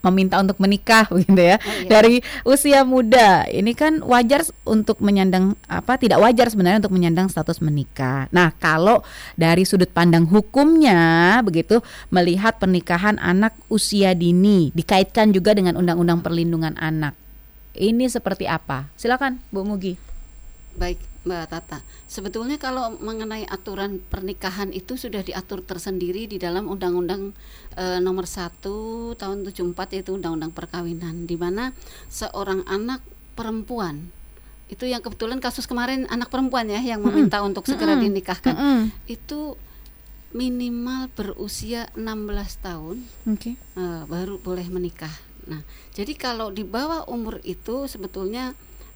meminta untuk menikah begitu ya oh, iya. dari usia muda. Ini kan wajar untuk menyandang apa tidak wajar sebenarnya untuk menyandang status menikah. Nah kalau dari sudut pandang hukumnya begitu melihat pernikahan anak usia dini dikaitkan juga dengan undang-undang perlindungan anak. Ini seperti apa? Silakan Bu Mugi baik Mbak Tata. Sebetulnya kalau mengenai aturan pernikahan itu sudah diatur tersendiri di dalam Undang-Undang e, Nomor 1 Tahun 74 yaitu Undang-Undang Perkawinan di mana seorang anak perempuan itu yang kebetulan kasus kemarin anak perempuan ya yang meminta mm -hmm. untuk segera mm -hmm. dinikahkan mm -hmm. itu minimal berusia 16 tahun okay. e, baru boleh menikah. Nah, jadi kalau di bawah umur itu sebetulnya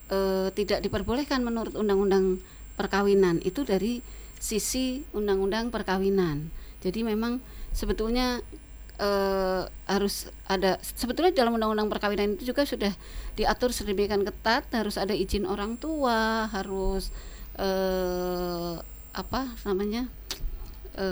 e, tidak diperbolehkan menurut undang-undang perkawinan itu dari sisi undang-undang perkawinan. Jadi memang sebetulnya e, harus ada sebetulnya dalam undang-undang perkawinan itu juga sudah diatur sedemikian ketat harus ada izin orang tua harus e, apa namanya e,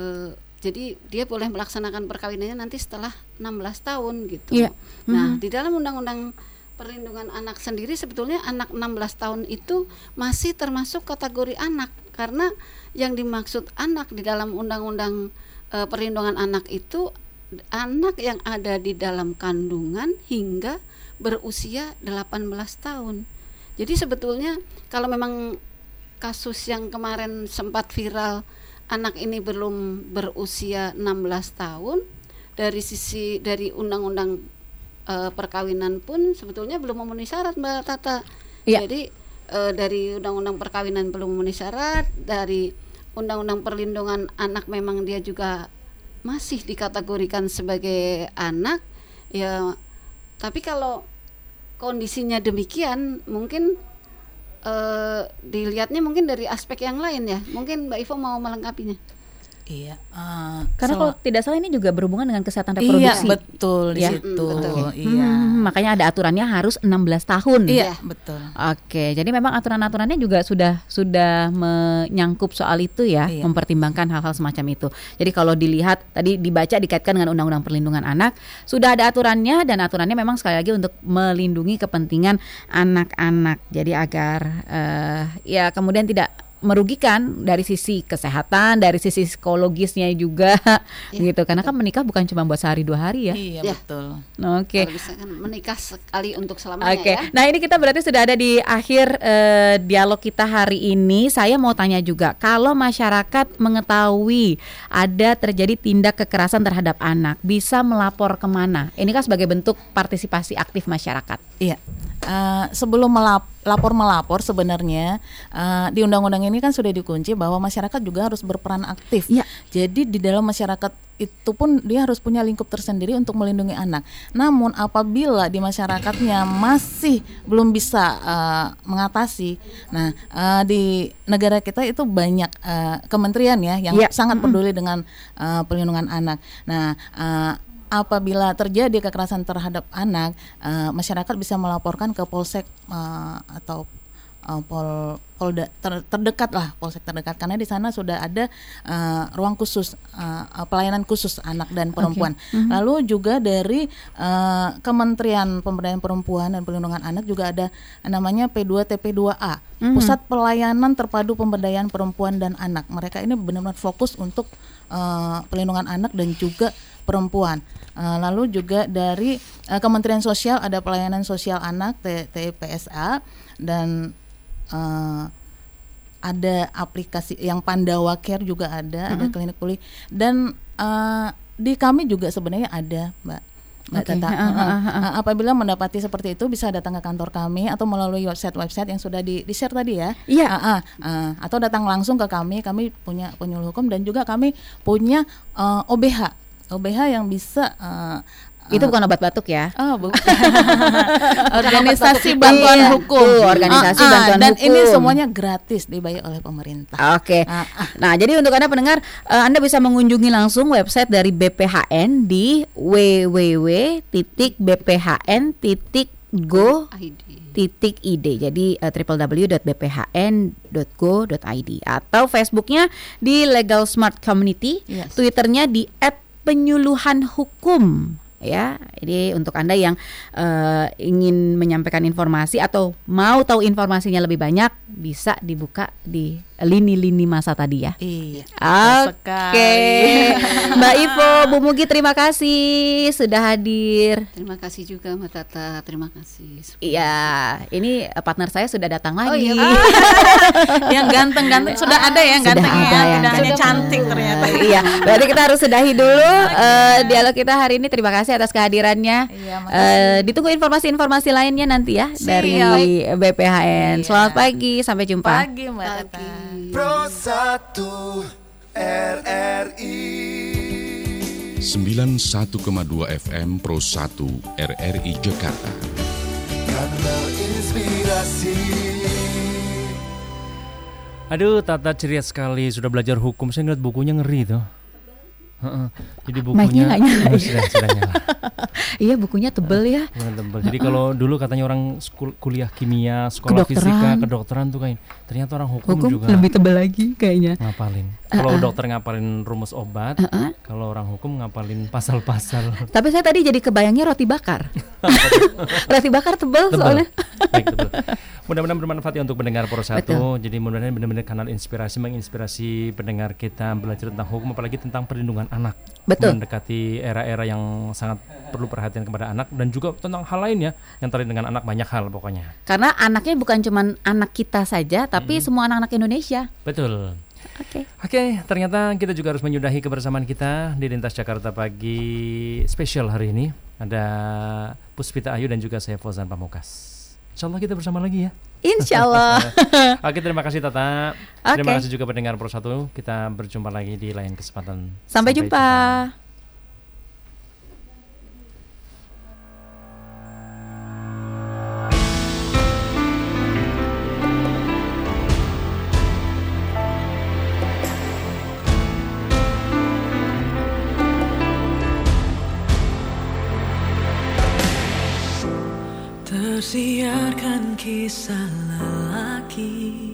jadi dia boleh melaksanakan perkawinannya nanti setelah 16 tahun gitu. Yeah. Nah, mm -hmm. di dalam undang-undang perlindungan anak sendiri sebetulnya anak 16 tahun itu masih termasuk kategori anak karena yang dimaksud anak di dalam undang-undang e, perlindungan anak itu anak yang ada di dalam kandungan hingga berusia 18 tahun. Jadi sebetulnya kalau memang kasus yang kemarin sempat viral anak ini belum berusia 16 tahun dari sisi dari undang-undang e, perkawinan pun sebetulnya belum memenuhi syarat Mbak Tata. Ya. Jadi e, dari undang-undang perkawinan belum memenuhi syarat, dari undang-undang perlindungan anak memang dia juga masih dikategorikan sebagai anak ya tapi kalau kondisinya demikian mungkin uh, dilihatnya mungkin dari aspek yang lain ya. Mungkin Mbak Ivo mau melengkapinya. Iya. Uh, Karena kalau tidak salah ini juga berhubungan dengan kesehatan reproduksi. Iya, betul di ya? situ. Mm, betul. Iya. Hmm, makanya ada aturannya harus 16 tahun. Iya, betul. Oke, jadi memang aturan-aturannya juga sudah sudah menyangkup soal itu ya, iya. mempertimbangkan hal-hal semacam itu. Jadi kalau dilihat tadi dibaca dikaitkan dengan Undang-Undang Perlindungan Anak, sudah ada aturannya dan aturannya memang sekali lagi untuk melindungi kepentingan anak-anak. Jadi agar uh, ya kemudian tidak merugikan dari sisi kesehatan, dari sisi psikologisnya juga ya, gitu. Karena kan menikah bukan cuma buat sehari dua hari ya. Iya, ya. betul. Oke. Okay. bisa kan menikah sekali untuk selamanya Oke. Okay. ya. Nah, ini kita berarti sudah ada di akhir uh, dialog kita hari ini. Saya mau tanya juga, kalau masyarakat mengetahui ada terjadi tindak kekerasan terhadap anak, bisa melapor ke mana? Ini kan sebagai bentuk partisipasi aktif masyarakat. Iya. Uh, sebelum melap lapor melapor sebenarnya uh, di undang-undang ini kan sudah dikunci bahwa masyarakat juga harus berperan aktif. Ya. Jadi di dalam masyarakat itu pun dia harus punya lingkup tersendiri untuk melindungi anak. Namun apabila di masyarakatnya masih belum bisa uh, mengatasi, nah uh, di negara kita itu banyak uh, kementerian ya yang ya. sangat peduli dengan uh, perlindungan anak. Nah uh, apabila terjadi kekerasan terhadap anak, uh, masyarakat bisa melaporkan ke polsek uh, atau uh, pol polda ter, terdekat lah polsek terdekat karena di sana sudah ada uh, ruang khusus uh, pelayanan khusus anak dan perempuan. Okay. Mm -hmm. Lalu juga dari uh, Kementerian Pemberdayaan Perempuan dan Perlindungan Anak juga ada namanya P2TP2A, mm -hmm. Pusat Pelayanan Terpadu Pemberdayaan Perempuan dan Anak. Mereka ini benar-benar fokus untuk uh, perlindungan anak dan juga perempuan. Uh, lalu juga dari uh, Kementerian Sosial ada pelayanan sosial anak TPSA dan uh, ada aplikasi yang Pandawa Care juga ada, mm -hmm. ada klinik pulih dan uh, di kami juga sebenarnya ada, Mbak. Mbak okay. Tata. Uh, uh, uh, uh. Apabila mendapati seperti itu bisa datang ke kantor kami atau melalui website-website yang sudah di, di share tadi ya. Iya. Uh, uh, uh, atau datang langsung ke kami. Kami punya penyuluh hukum dan juga kami punya uh, OBH OBH yang bisa uh, itu bukan obat batuk ya? Oh, bukan. organisasi bantuan iya. hukum. Tuh, organisasi uh, uh, bantuan dan hukum. ini semuanya gratis dibayar oleh pemerintah. Oke. Okay. Uh, uh. Nah, jadi untuk Anda pendengar, uh, Anda bisa mengunjungi langsung website dari BPHN di www.bphn.go titik id jadi uh, www.bphn.go.id atau Facebooknya di Legal Smart Community, yes. Twitternya di penyuluhan hukum ya. Jadi untuk Anda yang uh, ingin menyampaikan informasi atau mau tahu informasinya lebih banyak bisa dibuka di lini-lini masa tadi ya. Iya. Oke. Okay. Mbak Ivo, Bu Mugi terima kasih sudah hadir. Terima kasih juga Mbak Tata, terima kasih. Iya, ini partner saya sudah datang lagi. Oh iya. yang ganteng-ganteng sudah ada ya, yang ganteng ada ya, yang tidak cantik ternyata. iya, berarti kita harus sudahi dulu uh, dialog kita hari ini. Terima kasih atas kehadirannya. Iya, uh, ditunggu informasi-informasi lainnya nanti ya Siap. dari BPHN. Iya. Selamat pagi, sampai jumpa. Pagi Mbak Tata. Pro 1 RRI 91,2 FM Pro 1 RRI Jakarta Karena inspirasi Aduh, Tata ceria sekali. Sudah belajar hukum. Saya ngeliat bukunya ngeri tuh. Jadi bukunya oh, sudah, sudah nyala. iya bukunya tebel ya. tebel. Jadi kalau dulu katanya orang kuliah kimia, sekolah kedokteran. fisika, kedokteran tuh kayak ternyata orang hukum, hukum juga lebih tebel lagi kayaknya. Ngapalin. Kalau uh-uh. dokter ngapalin rumus obat, uh-uh. kalau orang hukum ngapalin pasal-pasal. Tapi saya tadi jadi kebayangnya roti bakar. roti bakar tebel, tebel. soalnya. Baik. Mudah-mudahan bermanfaat ya untuk pendengar Pro Satu. Jadi mudah-mudahan benar-benar kanal inspirasi menginspirasi pendengar kita belajar tentang hukum apalagi tentang perlindungan anak. Betul. Mendekati era-era yang sangat perlu perhatian kepada anak dan juga tentang hal lainnya yang terkait dengan anak banyak hal pokoknya. Karena anaknya bukan cuma anak kita saja tapi hmm. semua anak-anak Indonesia. Betul. Oke. Okay. Oke, okay, ternyata kita juga harus menyudahi kebersamaan kita di Lintas Jakarta pagi spesial hari ini. Ada Puspita Ayu dan juga saya Fauzan Pamukas. Insya Allah kita bersama lagi ya. Insya Allah. Oke terima kasih Tata. Okay. Terima kasih juga pendengar Pro Satu. Kita berjumpa lagi di lain kesempatan. Sampai, Sampai jumpa. jumpa. Tersiarkan kisah lelaki